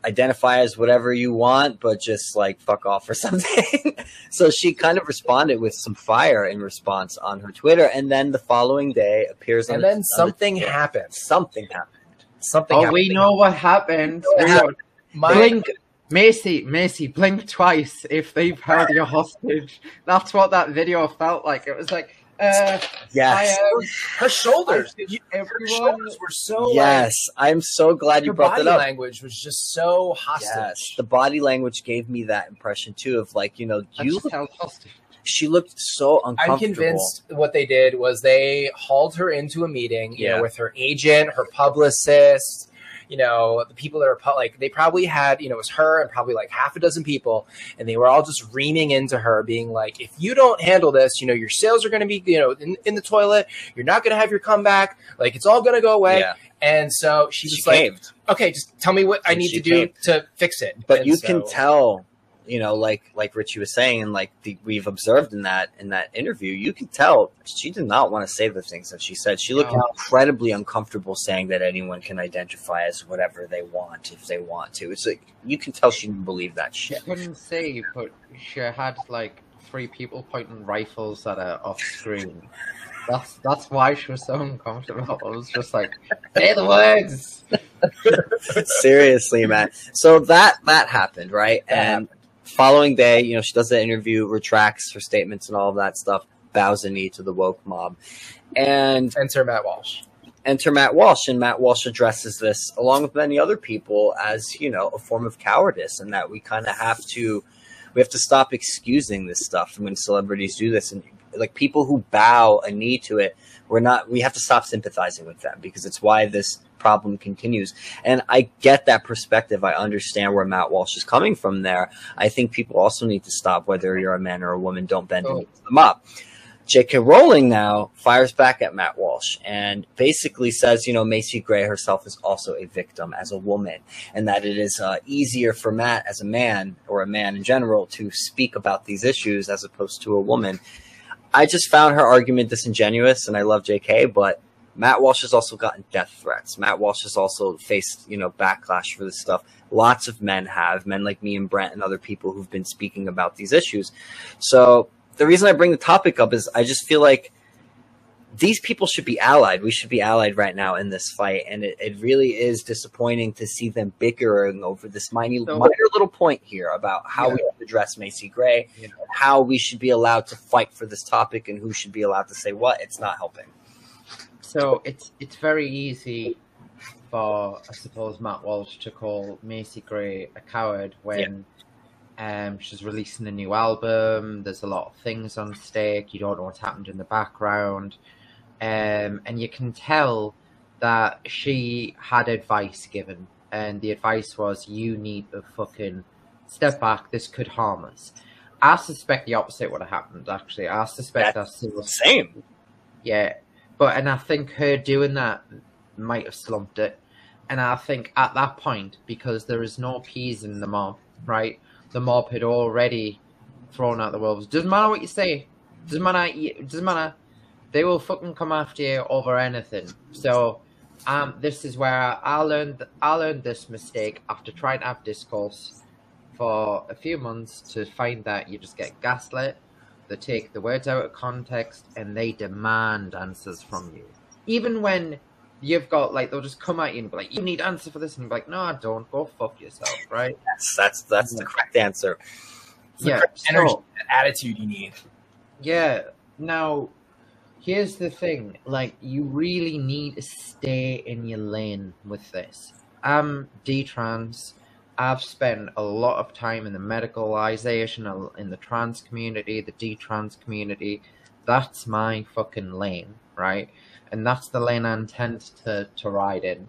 identify as whatever you want, but just like fuck off or something. so she kind of responded with some fire in response on her Twitter. And then the following day appears on and then the- something happened. something happened. Something Oh, happened. we know what happened. What We happened? know- My- Blink, Macy, Macy, blink twice if they've held you hostage. That's what that video felt like. It was like, uh, Yes. I, um, her shoulders. I- you- her everyone, shoulders were so like, yes. I'm so glad you brought body that up. language was just so hostage. Yes, the body language gave me that impression too of like you know you. just held hostage. She looked so uncomfortable. I'm convinced what they did was they hauled her into a meeting, you Yeah. know, with her agent, her publicist, you know, the people that are pu- like they probably had, you know, it was her and probably like half a dozen people, and they were all just reaming into her, being like, if you don't handle this, you know, your sales are going to be, you know, in, in the toilet. You're not going to have your comeback. Like it's all going to go away. Yeah, And so she was she like, caved. okay, just tell me what I need she to do caved. to fix it. But And you so- can tell, you know, like like Ritchie was saying, and like the, we've observed in that in that interview, you can tell she did not want to say the things that she said. She looked No. incredibly uncomfortable saying that anyone can identify as whatever they want if they want to. It's like you can tell she didn't believe that shit. She couldn't say, but she had like three people pointing rifles at her off screen. That's that's why she was so uncomfortable. I was just like, say the words. Seriously, man. So that that happened, right? That and following day, you know, she does the interview, retracts her statements and all of that stuff, bows a knee to the woke mob. And enter Matt Walsh. enter Matt Walsh, and Matt Walsh addresses this along with many other people as, you know, a form of cowardice and that we kind of have to we have to stop excusing this stuff And when celebrities do this and like people who bow a knee to it we're not we have to stop sympathizing with them because it's why this problem continues and i get that perspective i understand where matt walsh is coming from there i think people also need to stop whether you're a man or a woman don't bend Oh. them up J.K. Rowling now fires back at Matt Walsh and basically says, you know, Macy Gray herself is also a victim as a woman, and that it is uh, easier for Matt as a man or a man in general to speak about these issues as opposed to a woman. I just found her argument disingenuous, and I love J.K., but Matt Walsh has also gotten death threats. Matt Walsh has also faced, you know, backlash for this stuff. Lots of men have, men like me and Brent and other people who've been speaking about these issues. So the reason I bring the topic up is I just feel like these people should be allied. We should be allied right now in this fight. And it, it really is disappointing to see them bickering over this minor, So- minor little point here about how Yeah. we should address Macy Gray, Yeah. how we should be allowed to fight for this topic, and who should be allowed to say what. It's not helping. So it's it's very easy for I suppose Matt Walsh to call Macy Gray a coward when um, she's releasing a new album. There's a lot of things on stake. You don't know what's happened in the background, um, and you can tell that she had advice given, and the advice was you need to fucking step back. This could harm us. I suspect the opposite would have happened. Actually, I suspect that the Same. yeah, but and I think her doing that might have slumped it. And I think at that point, because there is no peas in the mob, right? The mob had already thrown out the wolves. Doesn't matter what you say. Doesn't matter. Doesn't matter. They will fucking come after you over anything. So, um, this is where I learned. I learned this mistake after trying to have discourse for a few months to find that you just get gaslit they take the words out of context and they demand answers from you. Even when you've got like they'll just come at you and be like, "You need answer for this," and you're like, "No, I don't. Go fuck yourself." Right? That's that's that's the correct answer. yeah. Energy, So, attitude you need. yeah. Now, here's the thing: like, you really need to stay in your lane with this. I'm detrans. I've spent a lot of time in the medicalization, in the trans community, the detrans community. That's my fucking lane, right? And that's the lane I intend to, to ride in.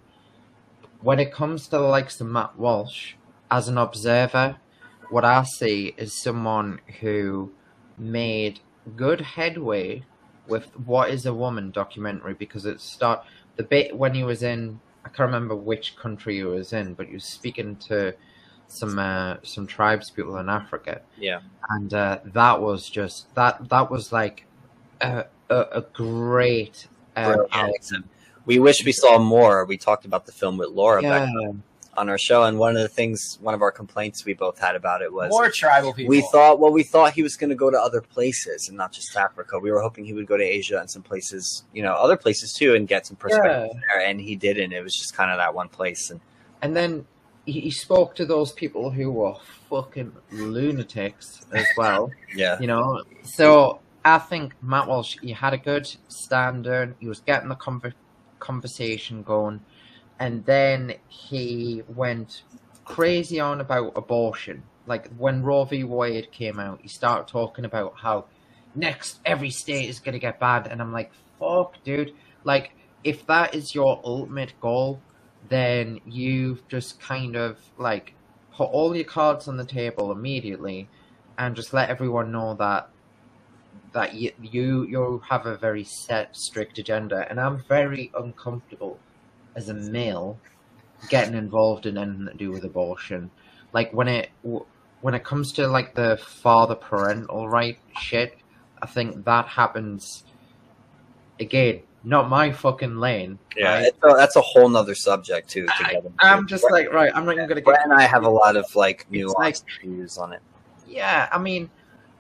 When it comes to the likes of Matt Walsh, as an observer, what I see is someone who made good headway with "What Is a Woman" documentary because it start the bit when he was in. I can't remember which country he was in, but he was speaking to some uh, some tribes people in Africa, Yeah. and uh, that was just that that was like a a, a great. Um, We wish we saw more. We talked about the film with Laura Yeah, back on our show, and one of the things, one of our complaints we both had about it was More tribal people. we thought, well, we thought he was going to go to other places and not just Africa. We were hoping he would go to Asia and some places, you know, other places too, and get some perspective there. And he didn't. It was just kind of that one place. And and then he, he spoke to those people who were fucking lunatics as well. yeah, you know. So I think Matt Walsh, he had a good standard. He was getting the conver- conversation going, and then he went crazy on about abortion. Like when Roe v. Wade came out, he started talking about how next every state is to get banned, and I'm like, fuck, dude. Like if that is your ultimate goal, then you've just kind of like put all your cards on the table immediately and just let everyone know that that you you you have a very set strict agenda and i'm very uncomfortable as a male getting involved in anything to do with abortion like when it when it comes to like the father parental right shit i think that happens again not my fucking lane yeah, right? a, that's a whole nother subject too. To I, i'm just like right i'm not even gonna get and I have a lot of like nuanced like- views on it. Yeah, I mean,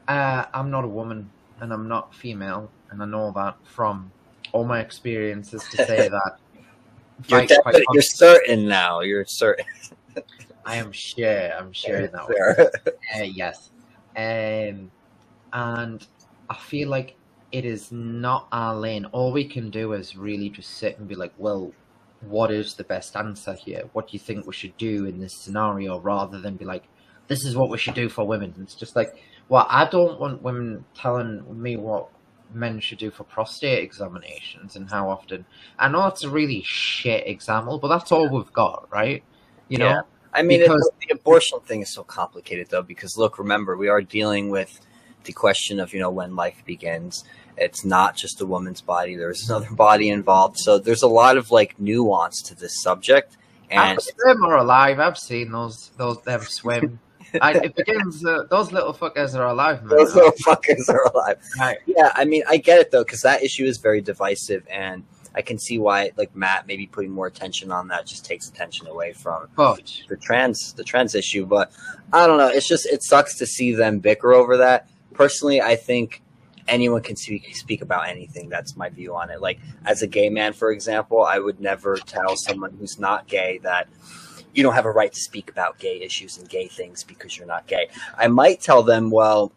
uh, I'm not a woman and I'm not female, and I know that from all my experiences to say that. You're, you're certain now. You're certain. I am sure. I'm sure that. Uh, yes. Um, and I feel like it is not our lane. All we can do is really just sit and be like, well, what is the best answer here? What do you think we should do in this scenario rather than be like, this is what we should do for women? It's just like, well, I don't want women telling me what men should do for prostate examinations and how often. I know oh, it's a really shit example, oh, but that's all we've got, right? You know? I mean, Because- it, the abortion thing is so complicated, though, because look, remember, we are dealing with the question of, you know, when life begins. It's not just a woman's body, there's another body involved. So there's a lot of like nuance to this subject. And I've swim are alive. I've seen those those them swim. I, it begins. Uh, those little fuckers are alive, man. those little fuckers are alive. Right. Yeah, I mean, I get it, though, because that issue is very divisive. And I can see why, like, Matt maybe putting more attention on that just takes attention away from But the trans the trans issue but i don't know it's just it sucks to see them bicker over that personally i think anyone can speak speak about anything that's my view on it like as a gay man for example i would never tell someone who's not gay that you don't have a right to speak about gay issues and gay things because you're not gay i might tell them well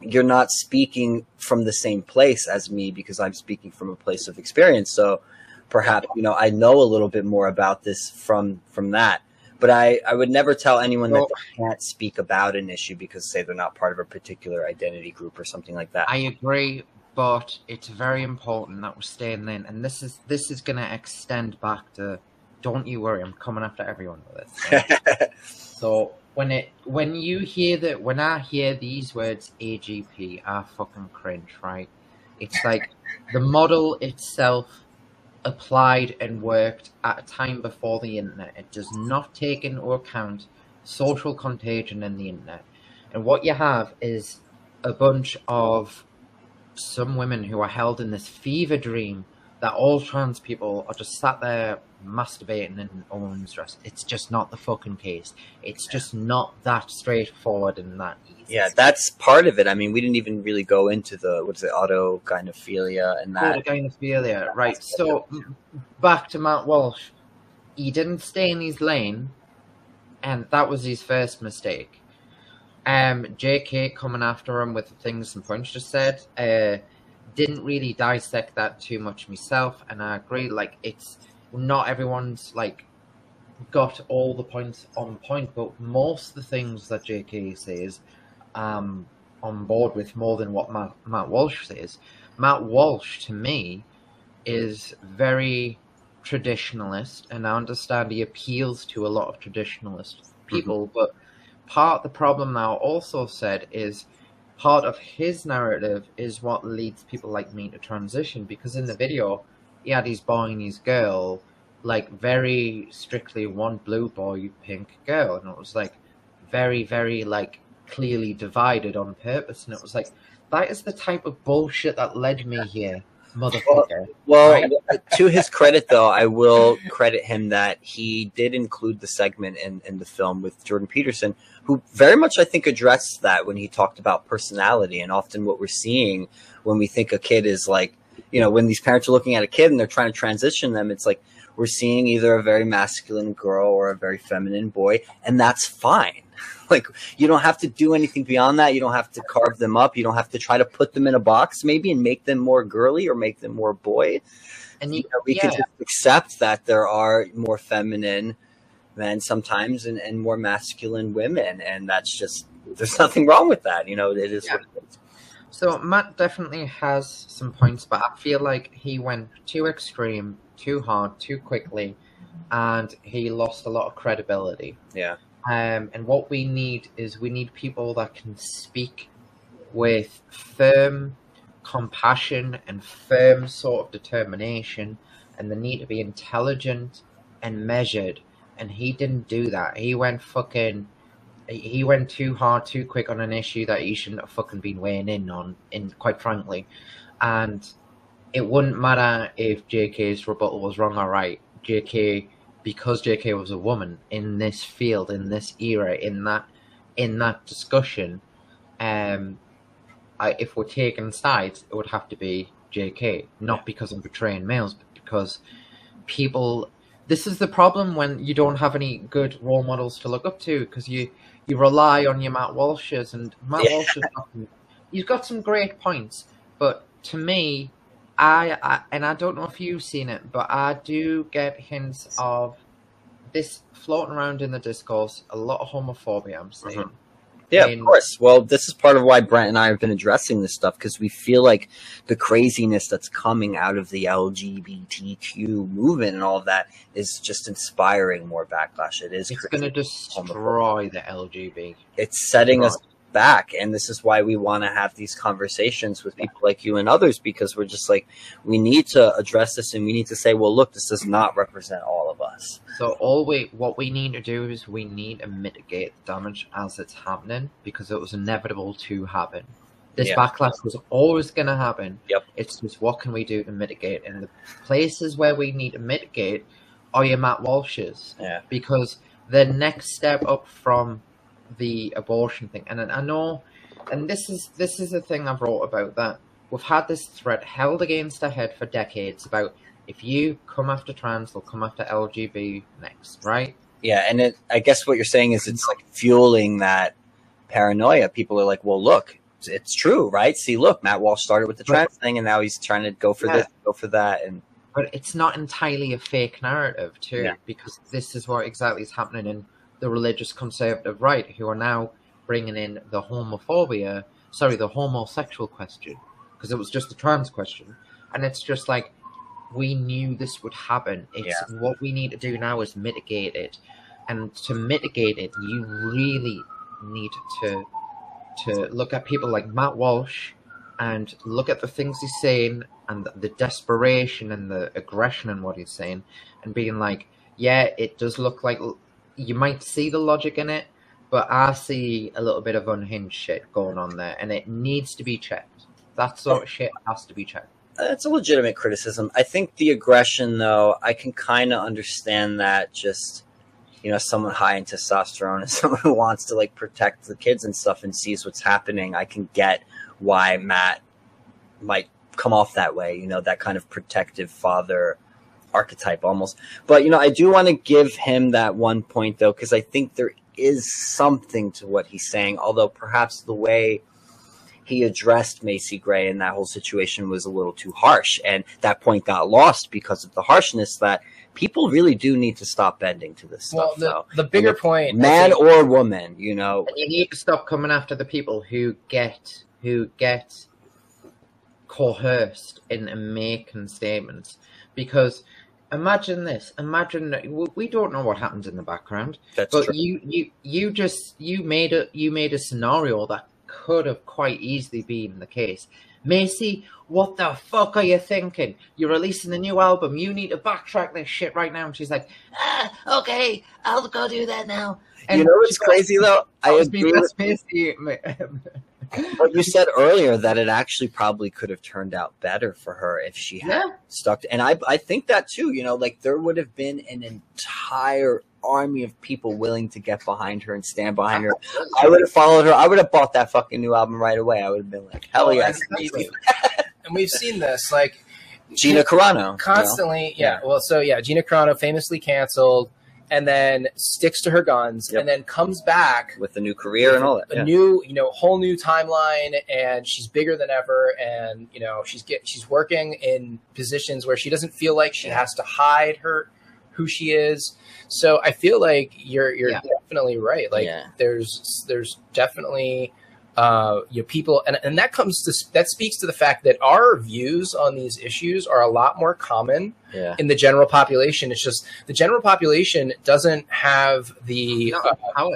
you're not speaking from the same place as me because i'm speaking from a place of experience so perhaps you know i know a little bit more about this from from that but i i would never tell anyone Well- that they can't speak about an issue because say they're not part of a particular identity group or something like that I agree. But it's very important that we're staying in, and this is this is going to extend back to. Don't you worry, I'm coming after everyone with right? So when it when you hear that when I hear these words AGP, I fucking cringe, right? It's like the model itself applied and worked at a time before the internet. It does not take into account social contagion in the internet. And what you have is a bunch of some women who are held in this fever dream that all trans people are just sat there masturbating in women's dress. It's just not the fucking case. It's just not that straightforward and that easy. yeah that's part of it i mean we didn't even really go into the what's it auto gynephilia and that Autogynephilia, right. So back to Matt Walsh. He didn't stay in his lane, and that was his first mistake. Um, JK coming after him with the things and Punch just said, uh, didn't really dissect that too much myself, and I agree. Like it's not everyone's like got all the points on point, but most of the things that JK says, um, on board with more than what Matt, Matt Walsh says. Matt Walsh, to me, is very traditionalist, and I understand he appeals to a lot of traditionalist people. But part of the problem now also said is part of his narrative is what leads people like me to transition because in the video he had his boy and his girl like very strictly one blue boy pink girl and it was like very very like clearly divided on purpose and it was like that is the type of bullshit that led me here motherfucker Well, Right. Uh, to his credit, though, I will credit him that he did include the segment in, in the film with Jordan Peterson, who very much, I think, addressed that when he talked about personality. And often what we're seeing when we think a kid is like, you know, when these parents are looking at a kid and they're trying to transition them, it's like we're seeing either a very masculine girl or a very feminine boy, and that's fine. Like, you don't have to do anything beyond that. You don't have to carve them up. You don't have to try to put them in a box, maybe, and make them more girly or make them more boy and you, you know, we yeah. can just accept that there are more feminine men sometimes and, and more masculine women and that's just there's nothing wrong with that you know it is Yeah. it is So Matt definitely has some points, but I feel like he went too extreme, too hard, too quickly, and he lost a lot of credibility. yeah Um, and what we need is we need people that can speak with firm compassion and firm sort of determination, and they need to be intelligent and measured. And he didn't do that. He went fucking. He went too hard, too quick on an issue that he shouldn't have fucking been weighing in on. In quite frankly, and it wouldn't matter if JK's rebuttal was wrong or right. JK because JK was a woman in this field, in this era, in that in that discussion, um, I, if we're taking sides, it would have to be JK, not because I'm portraying males, but because people. This is the problem when you don't have any good role models to look up to, because you you rely on your Matt Walshes, and Matt Yeah. Walsh has got some, he's got some great points, but to me, I, I and I don't know if you've seen it, but I do get hints of this floating around in the discourse. A lot of homophobia. I'm saying. Mhm. Yeah And- of course. Well this is part of why brent and i have been addressing this stuff because we feel like the craziness that's coming out of the lgbtq movement and all of that is just inspiring more backlash. It is It's going to destroy the LGB. it's setting us back and this is why we want to have these conversations with people like you and others because we're just like we need to address this and we need to say well look this does not represent all us So all we what we need to do is we need to mitigate the damage as it's happening because it was inevitable to happen. This Yeah. backlash was always going to happen. Yep. It's just what can we do to mitigate? And the places where we need to mitigate are your Matt Walshes. Yeah. Because the next step up from the abortion thing, and I know, and this is this is the thing I've wrote about that we've had this threat held against our head for decades about if you come after trans, they'll come after LGB next, right? yeah and it i guess what you're saying is it's like fueling that paranoia people are like well look it's, it's true right see look matt walsh started with the trans thing and now he's trying to go for Yeah. this go for that and But it's not entirely a fake narrative, too, Yeah. because this is what exactly is happening in the religious conservative right, who are now bringing in the homophobia, sorry, the homosexual question, because it was just a trans question. And it's just like, we knew this would happen. It's what we need to do now is mitigate it. And to mitigate it, you really need to to look at people like Matt Walsh and look at the things he's saying and the, the desperation and the aggression in what he's saying and being like, yeah, it does look like you might see the logic in it, but I see a little bit of unhinged shit going on there and it needs to be checked. That sort of shit has to be checked. It's a legitimate criticism. I think the aggression, though, I can kind of understand that. Just you know, someone high in testosterone and someone who wants to like protect the kids and stuff and sees what's happening. I can get why Matt might come off that way. You know, that kind of protective father archetype almost. But you know, I do want to give him that one point though, because I think there is something to what he's saying. Although perhaps the way he addressed Macy Gray and that whole situation was a little too harsh, and that point got lost because of the harshness. That people really do need to stop bending to this Well, stuff, the, though. the bigger Look, point, Man think- or woman, you know. You need to stop coming after the people who get who get coerced into making statements because imagine this imagine we- we don't know what happens in the background That's but true. you you you just you made a you made a scenario that could have quite easily been the case. Macy, what the fuck are you thinking? You're releasing a new album. You need to backtrack this shit right now. And she's like, ah, okay, I'll go do that now. And you know what's crazy though? I was agree with Macy. what you said earlier that it actually probably could have turned out better for her if she had yeah, stuck to, and I I think that too, you know, like there would have been an entire army of people willing to get behind her and stand behind her. I would have followed her. I would have bought that fucking new album right away. I would have been like, hell Oh, yes. and we've seen this like Gina Carano. you know? constantly. Yeah. Yeah. Well, so yeah, Gina Carano famously canceled, and then sticks to her guns, Yep. and then comes back with a new career and all that. a yeah. new, you know, whole new timeline, and she's bigger than ever, and you know, she's get she's working in positions where she doesn't feel like she has to hide her who she is. So I feel like you're you're Yeah. definitely right. Like Yeah. there's there's definitely uh you know people and, and that comes to that speaks to the fact that our views on these issues are a lot more common yeah. in the general population it's just the general population doesn't have the uh,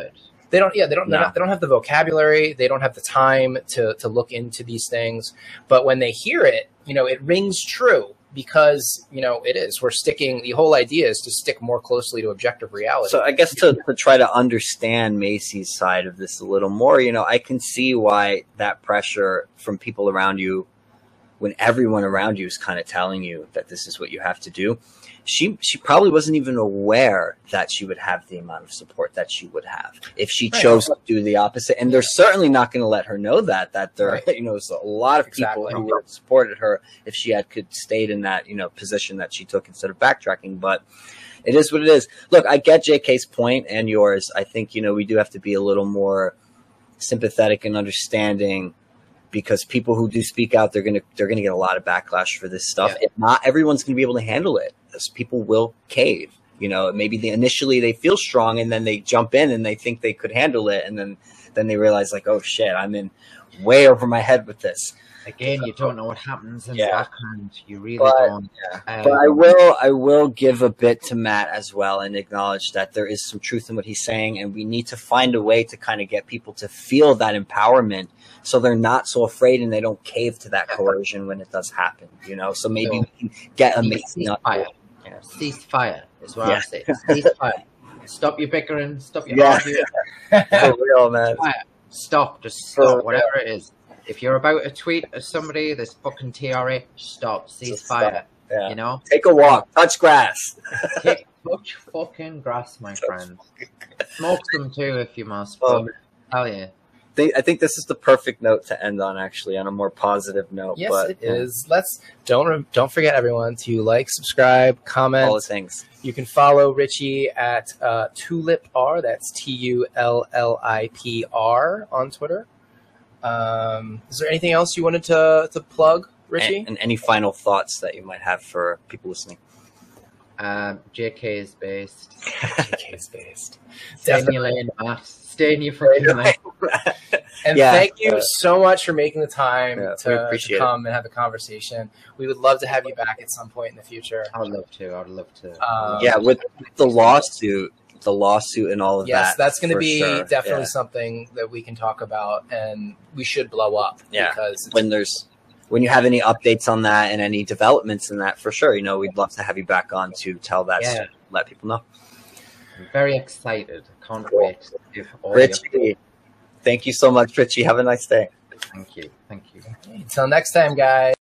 they don't yeah they don't, No. not they don't have the vocabulary they don't have the time to to look into these things but when they hear it you know it rings true because you know it is. We're sticking the whole idea is to stick more closely to objective reality. So I guess to, to try to understand Macy's side of this a little more, you know, I can see why that pressure from people around you, when everyone around you is kind of telling you that this is what you have to do, she she probably wasn't even aware that she would have the amount of support that she would have if she Right. chose to do the opposite. And they're certainly not going to let her know that that there, Right. you know, a lot of people who would have supported her if she had could stayed in that you know position that she took instead of backtracking, but it is what it is. Look, I get JK's point and yours. I think, you know, we do have to be a little more sympathetic and understanding because people who do speak out, they're gonna they're gonna get a lot of backlash for this stuff. Yeah. If not everyone's gonna be able to handle it. As people will cave. You know, maybe they, initially they feel strong and then they jump in and they think they could handle it and then then they realize like, oh shit, I'm in way over my head with this. Again, you don't know what happens in Yeah. the background. You really But- don't. Yeah. Um, But I will I will give a bit to Matt as well and acknowledge that there is some truth in what he's saying and we need to find a way to kind of get people to feel that empowerment so they're not so afraid and they don't cave to that coercion when it does happen, you know. So maybe So, we can get cease amazing on fire. Yeah. Cease fire is what Yeah. I say. Cease fire. Stop your bickering. Stop your Yeah. arguing. For real, man. Stop. Just stop. Whatever it is. If you're about to tweet at somebody, this fucking TRA, stop. Cease fire. Yeah. You know? Take a walk, touch grass. Take touch fucking grass, my friend. Smoke some too if you must. Um, hell yeah. I think this is the perfect note to end on, actually, on a more positive note. yes but, it is let's don't don't forget everyone to like subscribe comment All the things. You can follow Ritchie at uh, TullipR. That's T U L L I P R on Twitter. Um, is there anything else you wanted to to plug, Ritchie? And, and any final thoughts that you might have for people listening? Um, JK is based. JK is based. Stay in your lane, Matt. Stay in your fucking lane. And Yeah, thank you uh, so much for making the time Yeah, to, to appreciate it. come and have a conversation. We would love to have you back at some point in the future. I would love to. I would love to. Um, yeah, with the lawsuit, the lawsuit and all of Yes, that. Yes, that's going to be sure. definitely Yeah. something that we can talk about, and we should blow up. Yeah. because when there's when you have any updates on that and any developments in that, for sure, you know, we'd love to have you back on to tell that, Yeah. story, let people know. I'm very excited. I can't Cool. wait to give all your- Ritchie, thank you so much, Ritchie. Have a nice day. Thank you. Thank you. until next time, guys.